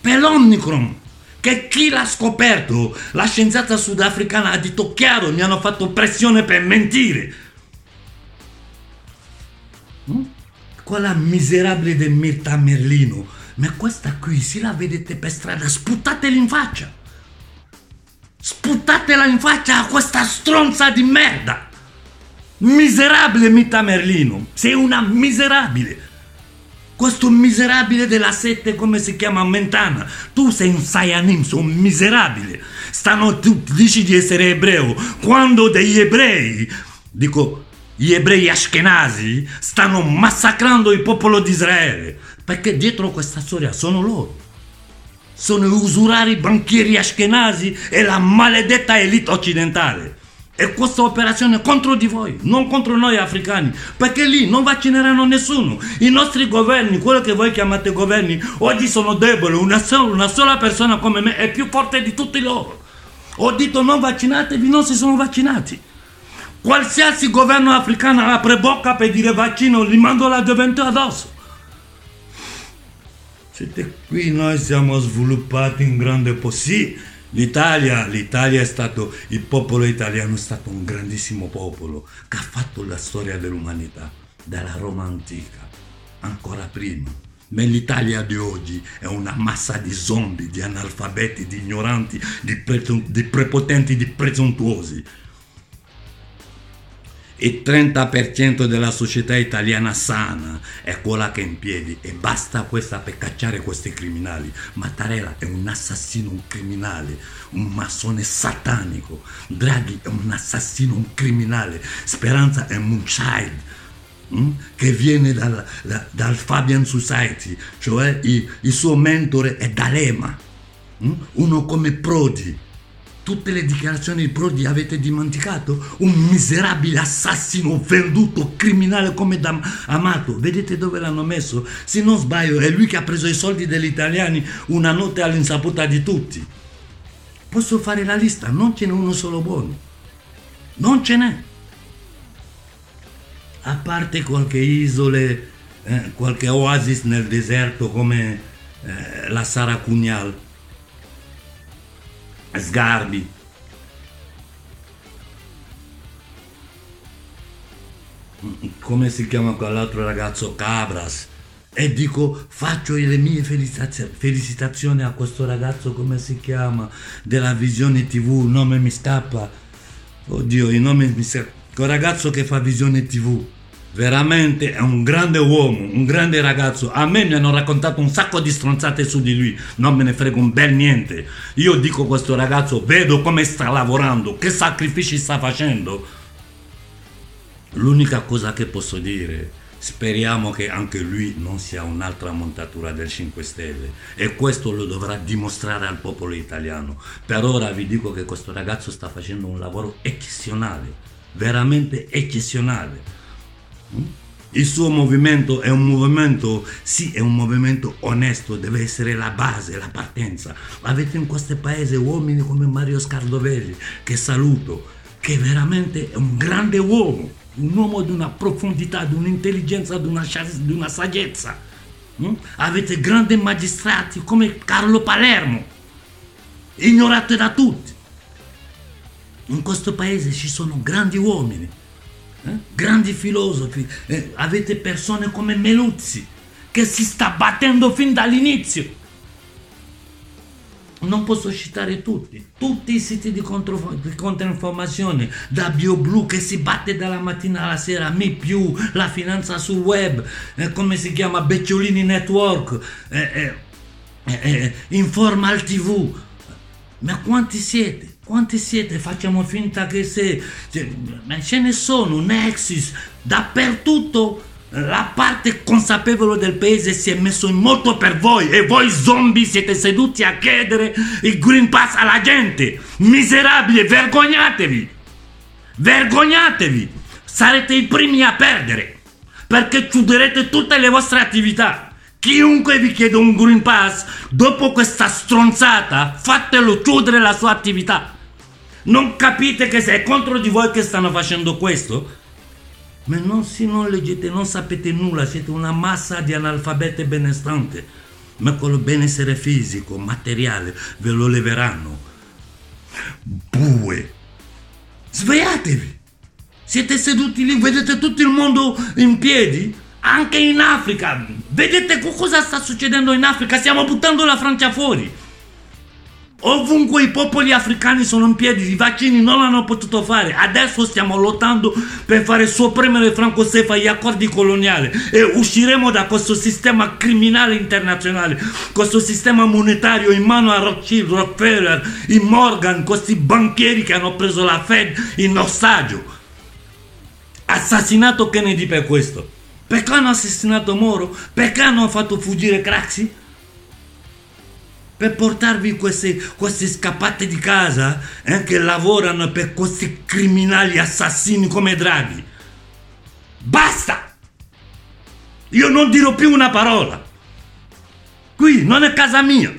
Per l'Omicron, che chi l'ha scoperto? La scienziata sudafricana ha detto chiaro, mi hanno fatto pressione per mentire. Quella miserabile di Mirta Merlino, ma questa qui, se la vedete per strada, sputatela in faccia. Sputatela in faccia a questa stronza di merda. Miserabile Mirta Merlino, sei una miserabile. Questo miserabile della sette, come si chiama Mentana, tu sei un Sayanim, sei un miserabile. Stanno, tu dici di essere ebreo, quando degli ebrei, dico, gli ebrei ashkenazi stanno massacrando il popolo di Israele perché dietro questa storia sono loro sono i usurari banchieri ashkenazi e la maledetta elite occidentale e questa operazione contro di voi, non contro noi africani, perché lì non vaccineranno nessuno. I nostri governi, quello che voi chiamate governi, oggi sono deboli, una sola, una sola persona come me è più forte di tutti loro. Ho detto non vaccinatevi, non si sono vaccinati. Qualsiasi governo africano apre bocca per dire vaccino, li mando la gioventù addosso. Siete qui, noi siamo sviluppati in grande possibile. L'Italia, l'Italia è stato, il popolo italiano è stato un grandissimo popolo che ha fatto la storia dell'umanità, dalla Roma antica, ancora prima. Ma l'Italia di oggi è una massa di zombie, di analfabeti, di ignoranti, di, pre- di prepotenti, di presuntuosi il 30% della società italiana sana è quella che è in piedi e basta questa per cacciare questi criminali. Mattarella è un assassino, un criminale, un massone satanico. Draghi è un assassino, un criminale. Speranza è un child mm, che viene dal, da, dal, Fabian Society, cioè il, il suo mentore è D'Alema, mm, uno come Prodi tutte le dichiarazioni di Prodi avete dimenticato? Un miserabile assassino, venduto, criminale come da Amato. Vedete dove l'hanno messo? Se non sbaglio, è lui che ha preso i soldi degli italiani una notte all'insaputa di tutti. Posso fare la lista, non ce n'è uno solo buono. Non ce n'è. A parte qualche isole, eh, qualche oasis nel deserto come eh, la Saracugnal Sgarbi. Come si chiama quell'altro ragazzo? Cabras. E dico, faccio le mie felicitazioni a questo ragazzo, come si chiama? Della Visione TV, il nome mi scappa. Oddio, il nome mi scappa. Quel ragazzo che fa Visione TV. Veramente è un grande uomo, un grande ragazzo. A me mi hanno raccontato un sacco di stronzate su di lui, non me ne frega un bel niente. Io dico questo ragazzo, vedo come sta lavorando, che sacrifici sta facendo. L'unica cosa che posso dire, speriamo che anche lui non sia un'altra montatura del 5 Stelle e questo lo dovrà dimostrare al popolo italiano. Per ora vi dico che questo ragazzo sta facendo un lavoro eccezionale, veramente eccezionale. Il suo movimento è un movimento, sì, è un movimento onesto, deve essere la base, la partenza. Avete in questo paese uomini come Mario Scardovelli, che saluto, che veramente è un grande uomo, un uomo di una profondità, di un'intelligenza, di una, di una saggezza. Mm? Avete grandi magistrati come Carlo Palermo, ignorato da tutti. In questo paese ci sono grandi uomini eh? grandi filosofi, eh, avete persone come Meluzzi che si sta battendo fin dall'inizio. Non posso citare tutti, tutti i siti di, contro, di controinformazione, da BioBlu che si batte dalla mattina alla sera, Me più, la finanza sul web, eh, come si chiama, Becciolini Network, eh, eh Informal TV. Ma quanti siete? Quanti siete? Facciamo finta che se... Ce ne sono, Nexus, dappertutto la parte consapevole del paese si è messo in moto per voi e voi zombie siete seduti a chiedere il Green Pass alla gente. Miserabili, vergognatevi! Vergognatevi! Sarete i primi a perdere perché chiuderete tutte le vostre attività. Chiunque vi chiede un Green Pass, dopo questa stronzata, fatelo chiudere la sua attività. Non capite che è contro di voi che stanno facendo questo? Ma non, se non leggete, non sapete nulla, siete una massa di analfabete benestante. Ma con benessere fisico, materiale, ve lo leveranno. Bue! Svegliatevi! Siete seduti lì, vedete tutto il mondo in piedi? Anche in Africa! Vedete cosa sta succedendo in Africa? Stiamo buttando la Francia fuori! Ovunque i popoli africani sono in piedi, i vaccini non l'hanno potuto fare. Adesso stiamo lottando per fare sopprimere Franco Sefa gli accordi coloniali e usciremo da questo sistema criminale internazionale, questo sistema monetario in mano a Rothschild, Rockefeller, i Morgan, questi banchieri che hanno preso la Fed in ostaggio. Assassinato Kennedy per questo. Perché hanno assassinato Moro? Perché hanno fatto fuggire Craxi? Per portarvi queste, queste scappate di casa eh, che lavorano per questi criminali assassini come Draghi. Basta! Io non dirò più una parola. Qui non è casa mia.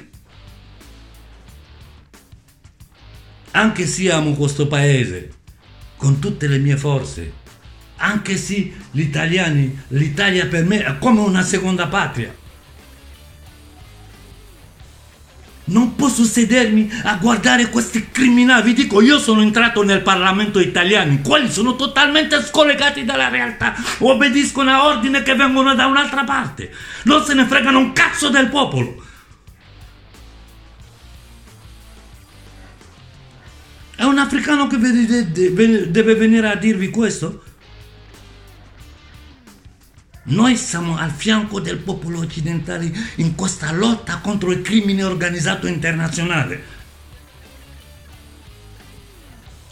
Anche se amo questo paese con tutte le mie forze, anche se gli italiani, l'Italia per me è come una seconda patria. Non posso sedermi a guardare questi criminali. Vi dico, io sono entrato nel Parlamento italiano, quelli sono totalmente scollegati dalla realtà, obbediscono a ordini che vengono da un'altra parte. Non se ne fregano un cazzo del popolo. È un africano che deve venire a dirvi questo? Noi siamo al fianco del popolo occidentale in questa lotta contro il crimine organizzato internazionale.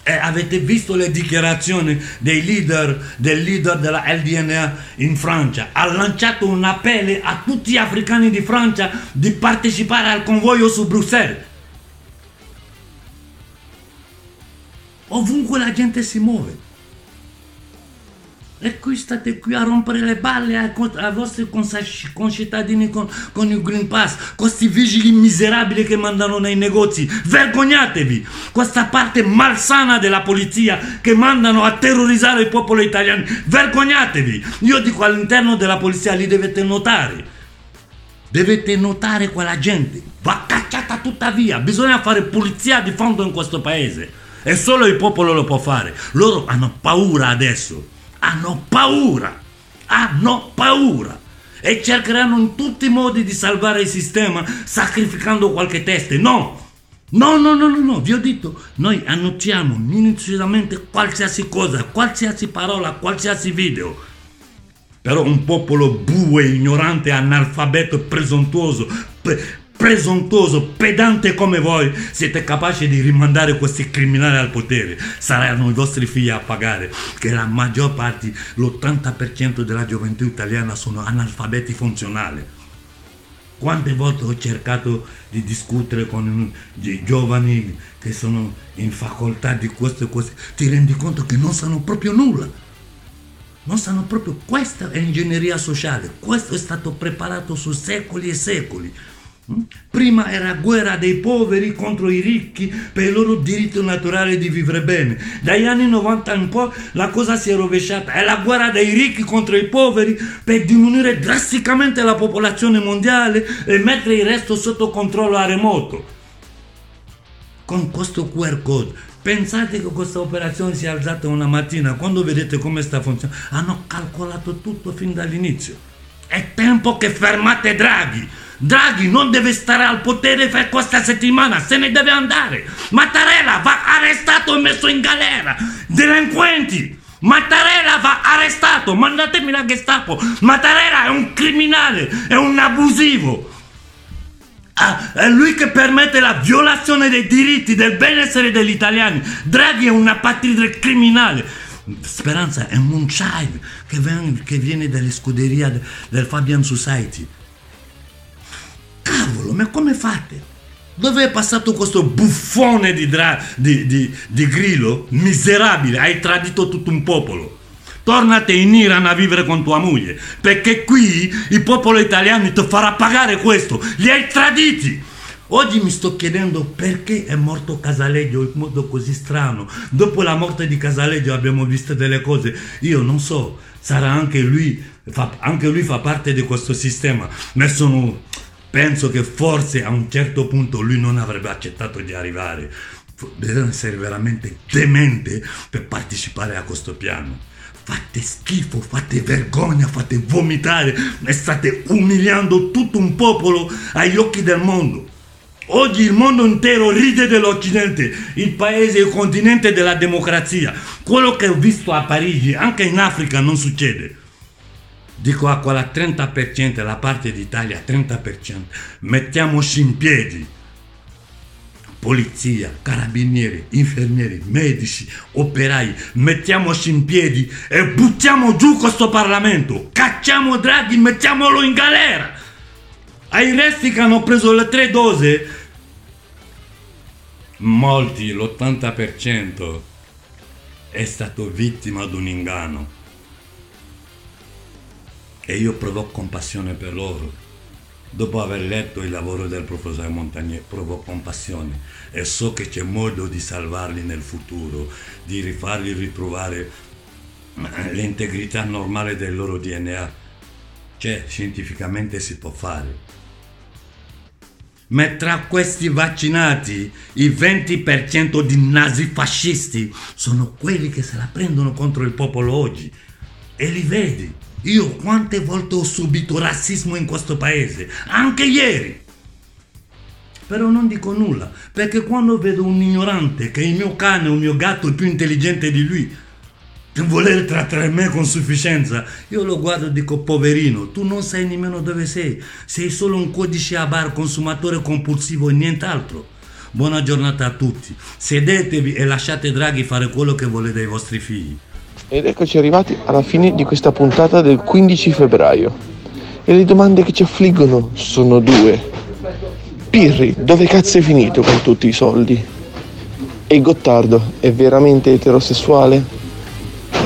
E avete visto le dichiarazioni dei leader, del leader della LDNA in Francia? Ha lanciato un appello a tutti gli africani di Francia di partecipare al convoglio su Bruxelles. Ovunque la gente si muove. E qui state qui a rompere le balle ai, ai vostri concittadini con, con, il Green Pass, questi vigili miserabili che mandano nei negozi. Vergognatevi! Questa parte malsana della polizia che mandano a terrorizzare il popolo italiano. Vergognatevi! Io dico all'interno della polizia li dovete notare. Dovete notare quella gente. Va cacciata tutta via. Bisogna fare pulizia di fondo in questo paese. E solo il popolo lo può fare. Loro hanno paura adesso hanno paura, hanno paura e cercheranno in tutti i modi di salvare il sistema sacrificando qualche teste. No, no, no, no, no, no, vi ho detto, noi annunciamo minuziosamente qualsiasi cosa, qualsiasi parola, qualsiasi video. Però un popolo bue, ignorante, analfabeto, presuntuoso, pre- presuntuoso, pedante come voi, siete capaci di rimandare questi criminali al potere. Saranno i vostri figli a pagare, che la maggior parte, l'80% della gioventù italiana sono analfabeti funzionali. Quante volte ho cercato di discutere con i giovani che sono in facoltà di questo e questo, ti rendi conto che non sanno proprio nulla. Non sanno proprio, questa è ingegneria sociale, questo è stato preparato su secoli e secoli. Prima era guerra dei poveri contro i ricchi per il loro diritto naturale di vivere bene. Dagli anni 90 in poi la cosa si è rovesciata. È la guerra dei ricchi contro i poveri per diminuire drasticamente la popolazione mondiale e mettere il resto sotto controllo a remoto. Con questo QR code. Pensate che questa operazione si è alzata una mattina, quando vedete come sta funzionando, hanno calcolato tutto fin dall'inizio. È tempo che fermate Draghi. Draghi non deve stare al potere per questa settimana, se ne deve andare. Mattarella va arrestato e messo in galera. Delinquenti. Mattarella va arrestato, mandatemi la Gestapo. Mattarella è un criminale, è un abusivo. Ah, è lui che permette la violazione dei diritti, del benessere degli italiani. Draghi è una patria criminale. Speranza è un child che, che viene dalle scuderie de- del Fabian Society. Cavolo, ma come fate? Dove è passato questo buffone di, dra- di, di, di Grillo? Miserabile, hai tradito tutto un popolo. Tornate in Iran a vivere con tua moglie, perché qui il popolo italiano ti farà pagare questo. Li hai traditi. Oggi mi sto chiedendo perché è morto Casaleggio in modo così strano. Dopo la morte di Casaleggio abbiamo visto delle cose, io non so, sarà anche lui, fa, anche lui fa parte di questo sistema, ma sono, penso che forse a un certo punto lui non avrebbe accettato di arrivare. Bisogna essere veramente demente per partecipare a questo piano. Fate schifo, fate vergogna, fate vomitare e state umiliando tutto un popolo agli occhi del mondo. Oggi il mondo intero ride dell'Occidente, il paese, il continente della democrazia. Quello che ho visto a Parigi, anche in Africa, non succede. Dico a quella 30%, la parte d'Italia 30%, mettiamoci in piedi. Polizia, carabinieri, infermieri, medici, operai, mettiamoci in piedi e buttiamo giù questo Parlamento. Cacciamo Draghi, mettiamolo in galera. Ai resti che hanno preso le tre dosi, molti, l'80%, è stato vittima di un inganno. E io provo compassione per loro. Dopo aver letto il lavoro del professore Montagnier, provo compassione e so che c'è modo di salvarli nel futuro, di rifarli ritrovare l'integrità normale del loro DNA. Cioè, scientificamente si può fare. Ma tra questi vaccinati, il 20% di nazifascisti sono quelli che se la prendono contro il popolo oggi. E li vedi. Io quante volte ho subito razzismo in questo paese, anche ieri. Però non dico nulla, perché quando vedo un ignorante che il mio cane o il mio gatto è più intelligente di lui, voler trattare me con sufficienza, io lo guardo e dico poverino, tu non sai nemmeno dove sei, sei solo un codice a bar, consumatore compulsivo e nient'altro. Buona giornata a tutti, sedetevi e lasciate Draghi fare quello che volete ai vostri figli. Ed eccoci arrivati alla fine di questa puntata del 15 febbraio. E le domande che ci affliggono sono due. Pirri, dove cazzo è finito con tutti i soldi? E Gottardo è veramente eterosessuale?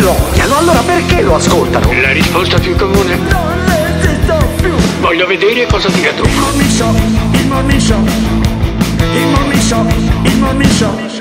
lo odiano, allora perché lo ascoltano? La risposta più comune? Non esisto più. Voglio vedere cosa dirà tu. Il morning show, il morning show. Il morning show, il morning show.